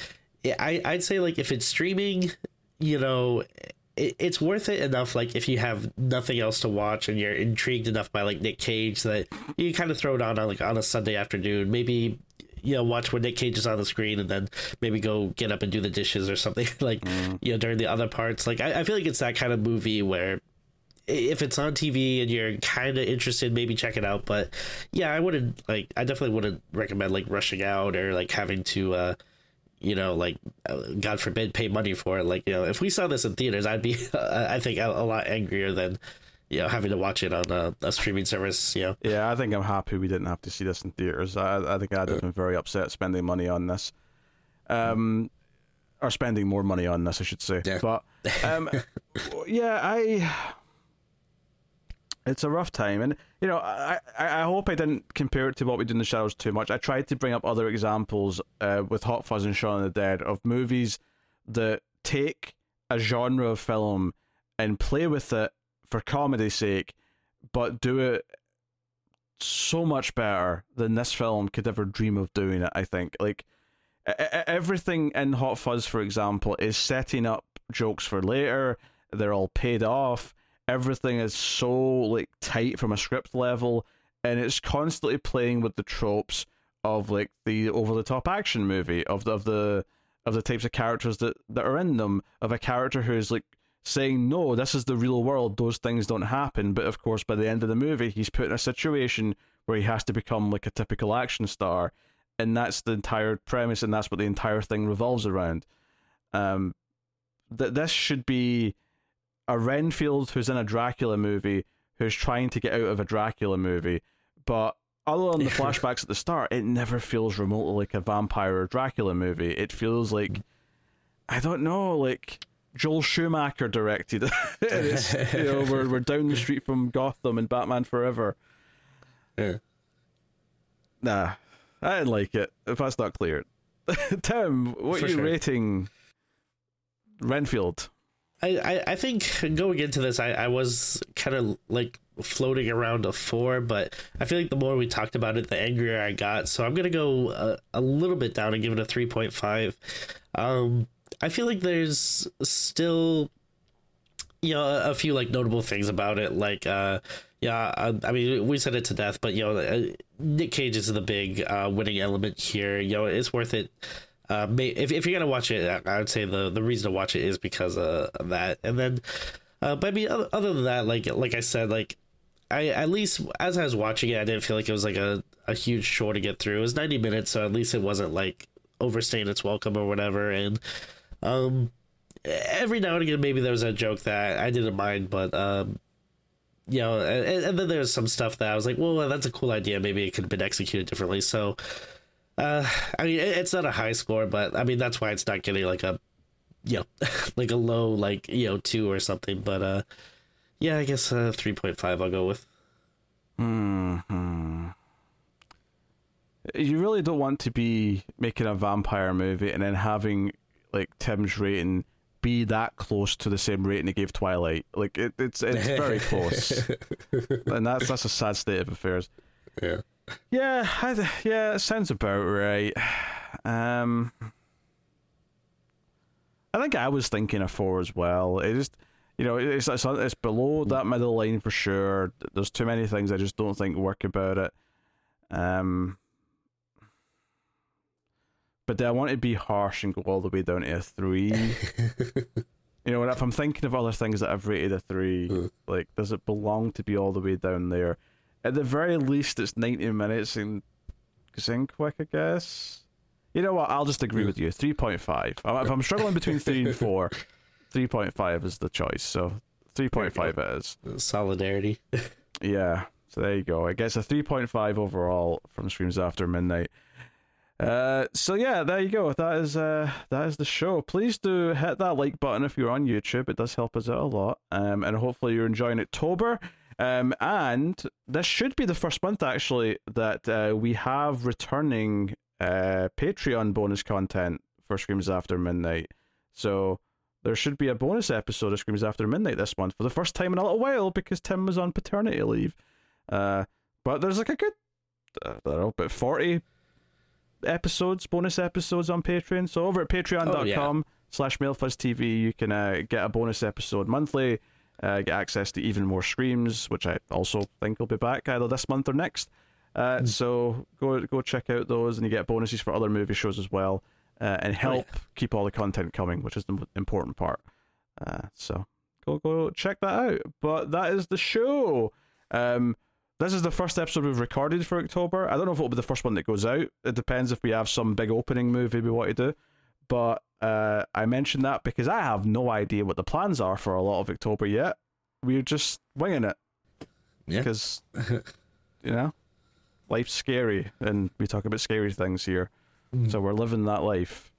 B: yeah, I I'd say like if it's streaming, you know, it, it's worth it enough. Like if you have nothing else to watch and you're intrigued enough by like Nick Cage that you kind of throw it on on like on a Sunday afternoon, maybe. You know, watch when Nick Cage is on the screen, and then maybe go get up and do the dishes or something like you know during the other parts. Like I, I feel like it's that kind of movie where if it's on TV and you're kind of interested, maybe check it out. But yeah, I wouldn't like. I definitely wouldn't recommend like rushing out or like having to, uh, you know, like uh, God forbid, pay money for it. Like you know, if we saw this in theaters, I'd be, uh, I think, a, a lot angrier than you know having to watch it on a, a streaming service. You know,
A: Yeah, I think I'm happy we didn't have to see this in theaters. I, I think I'd have been very upset spending money on this, um, or spending more money on this, I should say.
B: Yeah.
A: But um, yeah, I. It's a rough time, and you know, I, I hope I didn't compare it to what we did in the shadows too much. I tried to bring up other examples uh, with Hot Fuzz and Shaun of the Dead of movies that take a genre of film and play with it for comedy's sake, but do it so much better than this film could ever dream of doing it. I think like everything in Hot Fuzz, for example, is setting up jokes for later. They're all paid off. Everything is so like tight from a script level, and it's constantly playing with the tropes of like the over the top action movie of the, of the of the types of characters that that are in them. Of a character who's like saying no this is the real world those things don't happen but of course by the end of the movie he's put in a situation where he has to become like a typical action star and that's the entire premise and that's what the entire thing revolves around um that this should be a renfield who's in a dracula movie who's trying to get out of a dracula movie but other than the flashbacks at the start it never feels remotely like a vampire or dracula movie it feels like i don't know like Joel Schumacher directed it. You know, we're we're down the street from Gotham and Batman Forever.
B: yeah.
A: nah, I didn't like it. If that's not clear, Tim, what
B: For
A: are you
B: sure.
A: rating Renfield?
B: I, I, I think going into this, I, I was kind of like floating around a four, but I feel like the more we talked about it, the angrier I got. So I'm gonna go a, a little bit down and give it a three point five. Um, I feel like there's still, you know, a, a few like notable things about it. Like, uh, yeah, I, I mean, we said it to death, but you know, uh, Nick Cage is the big uh, winning element here. You know, it's worth it. Uh, if if you're gonna watch it, I would say the the reason to watch it is because of that. And then, uh, but I mean, other, other than that, like like I said, like I at least as I was watching it, I didn't feel like it was like a a huge chore to get through. It was 90 minutes, so at least it wasn't like overstaying its welcome or whatever. And um, every now and again, maybe there was a joke that I didn't mind, but um. You know, and, and then there's some stuff that I was like, well, that's a cool idea. Maybe it could have been executed differently. So, uh, I mean, it- it's not a high score, but I mean that's why it's not getting like a, you know, like a low like you know two or something. But uh, yeah, I guess uh, three point five. I'll go with.
A: Hmm. You really don't want to be making a vampire movie and then having like Tim's rating be that close to the same rating he gave Twilight. Like it, it's it's very close, and that's that's a sad state of affairs.
B: Yeah.
A: Yeah, I, th- yeah, it sounds about right. Um, I think I was thinking a four as well. It just, you know, it's it's, it's below that middle line for sure. There's too many things I just don't think work about it. Um, but do I want to be harsh and go all the way down to a three? you know, if I'm thinking of other things that I've rated a three,
B: Mm.
A: like, does it belong to be all the way down there? At the very least, it's 90 minutes in Zinquick, I guess. You know what? I'll just agree with you. 3.5. Um, If I'm struggling between 3 and 4, 3.5 is the choice. So 3.5 it is.
B: Solidarity.
A: Yeah. So there you go. I guess a 3.5 overall from Screams After Midnight. Uh, so yeah, there you go. That is uh, that is the show. Please do hit that like button if you're on YouTube. It does help us out a lot. Um, and hopefully you're enjoying October. Um, and this should be the first month actually that uh, we have returning uh Patreon bonus content for Screams After Midnight. So there should be a bonus episode of Screams After Midnight this month for the first time in a little while because Tim was on paternity leave. Uh, but there's like a good, I don't know, about 40 episodes, bonus episodes on Patreon. So over at patreon.com slash mildfuzztv, you can uh, get a bonus episode monthly, get access to even more Screams, which I also think will be back either this month or next. Uh, So go go check out those, and you get bonuses for other movie shows as well, uh, and help keep all the content coming, which is the important part. Uh, so go go check that out. But that is the show. Um, this is the first episode we've recorded for October. I don't know if it'll be the first one that goes out. It depends if we have some big opening movie we want to do. But uh, I mentioned that because I have no idea what the plans are for a lot of October yet. We're just winging it
B: Yeah.
A: because you know life's scary, and we talk about scary things here. So we're living that life.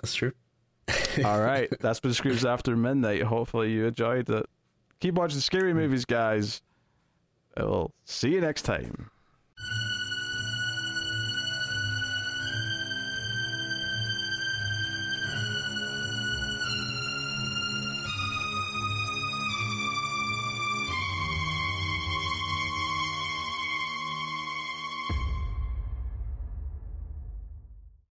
B: That's true.
A: All right, that's been Screams After Midnight. Hopefully you enjoyed it. Keep watching scary movies, guys. I will see you next time.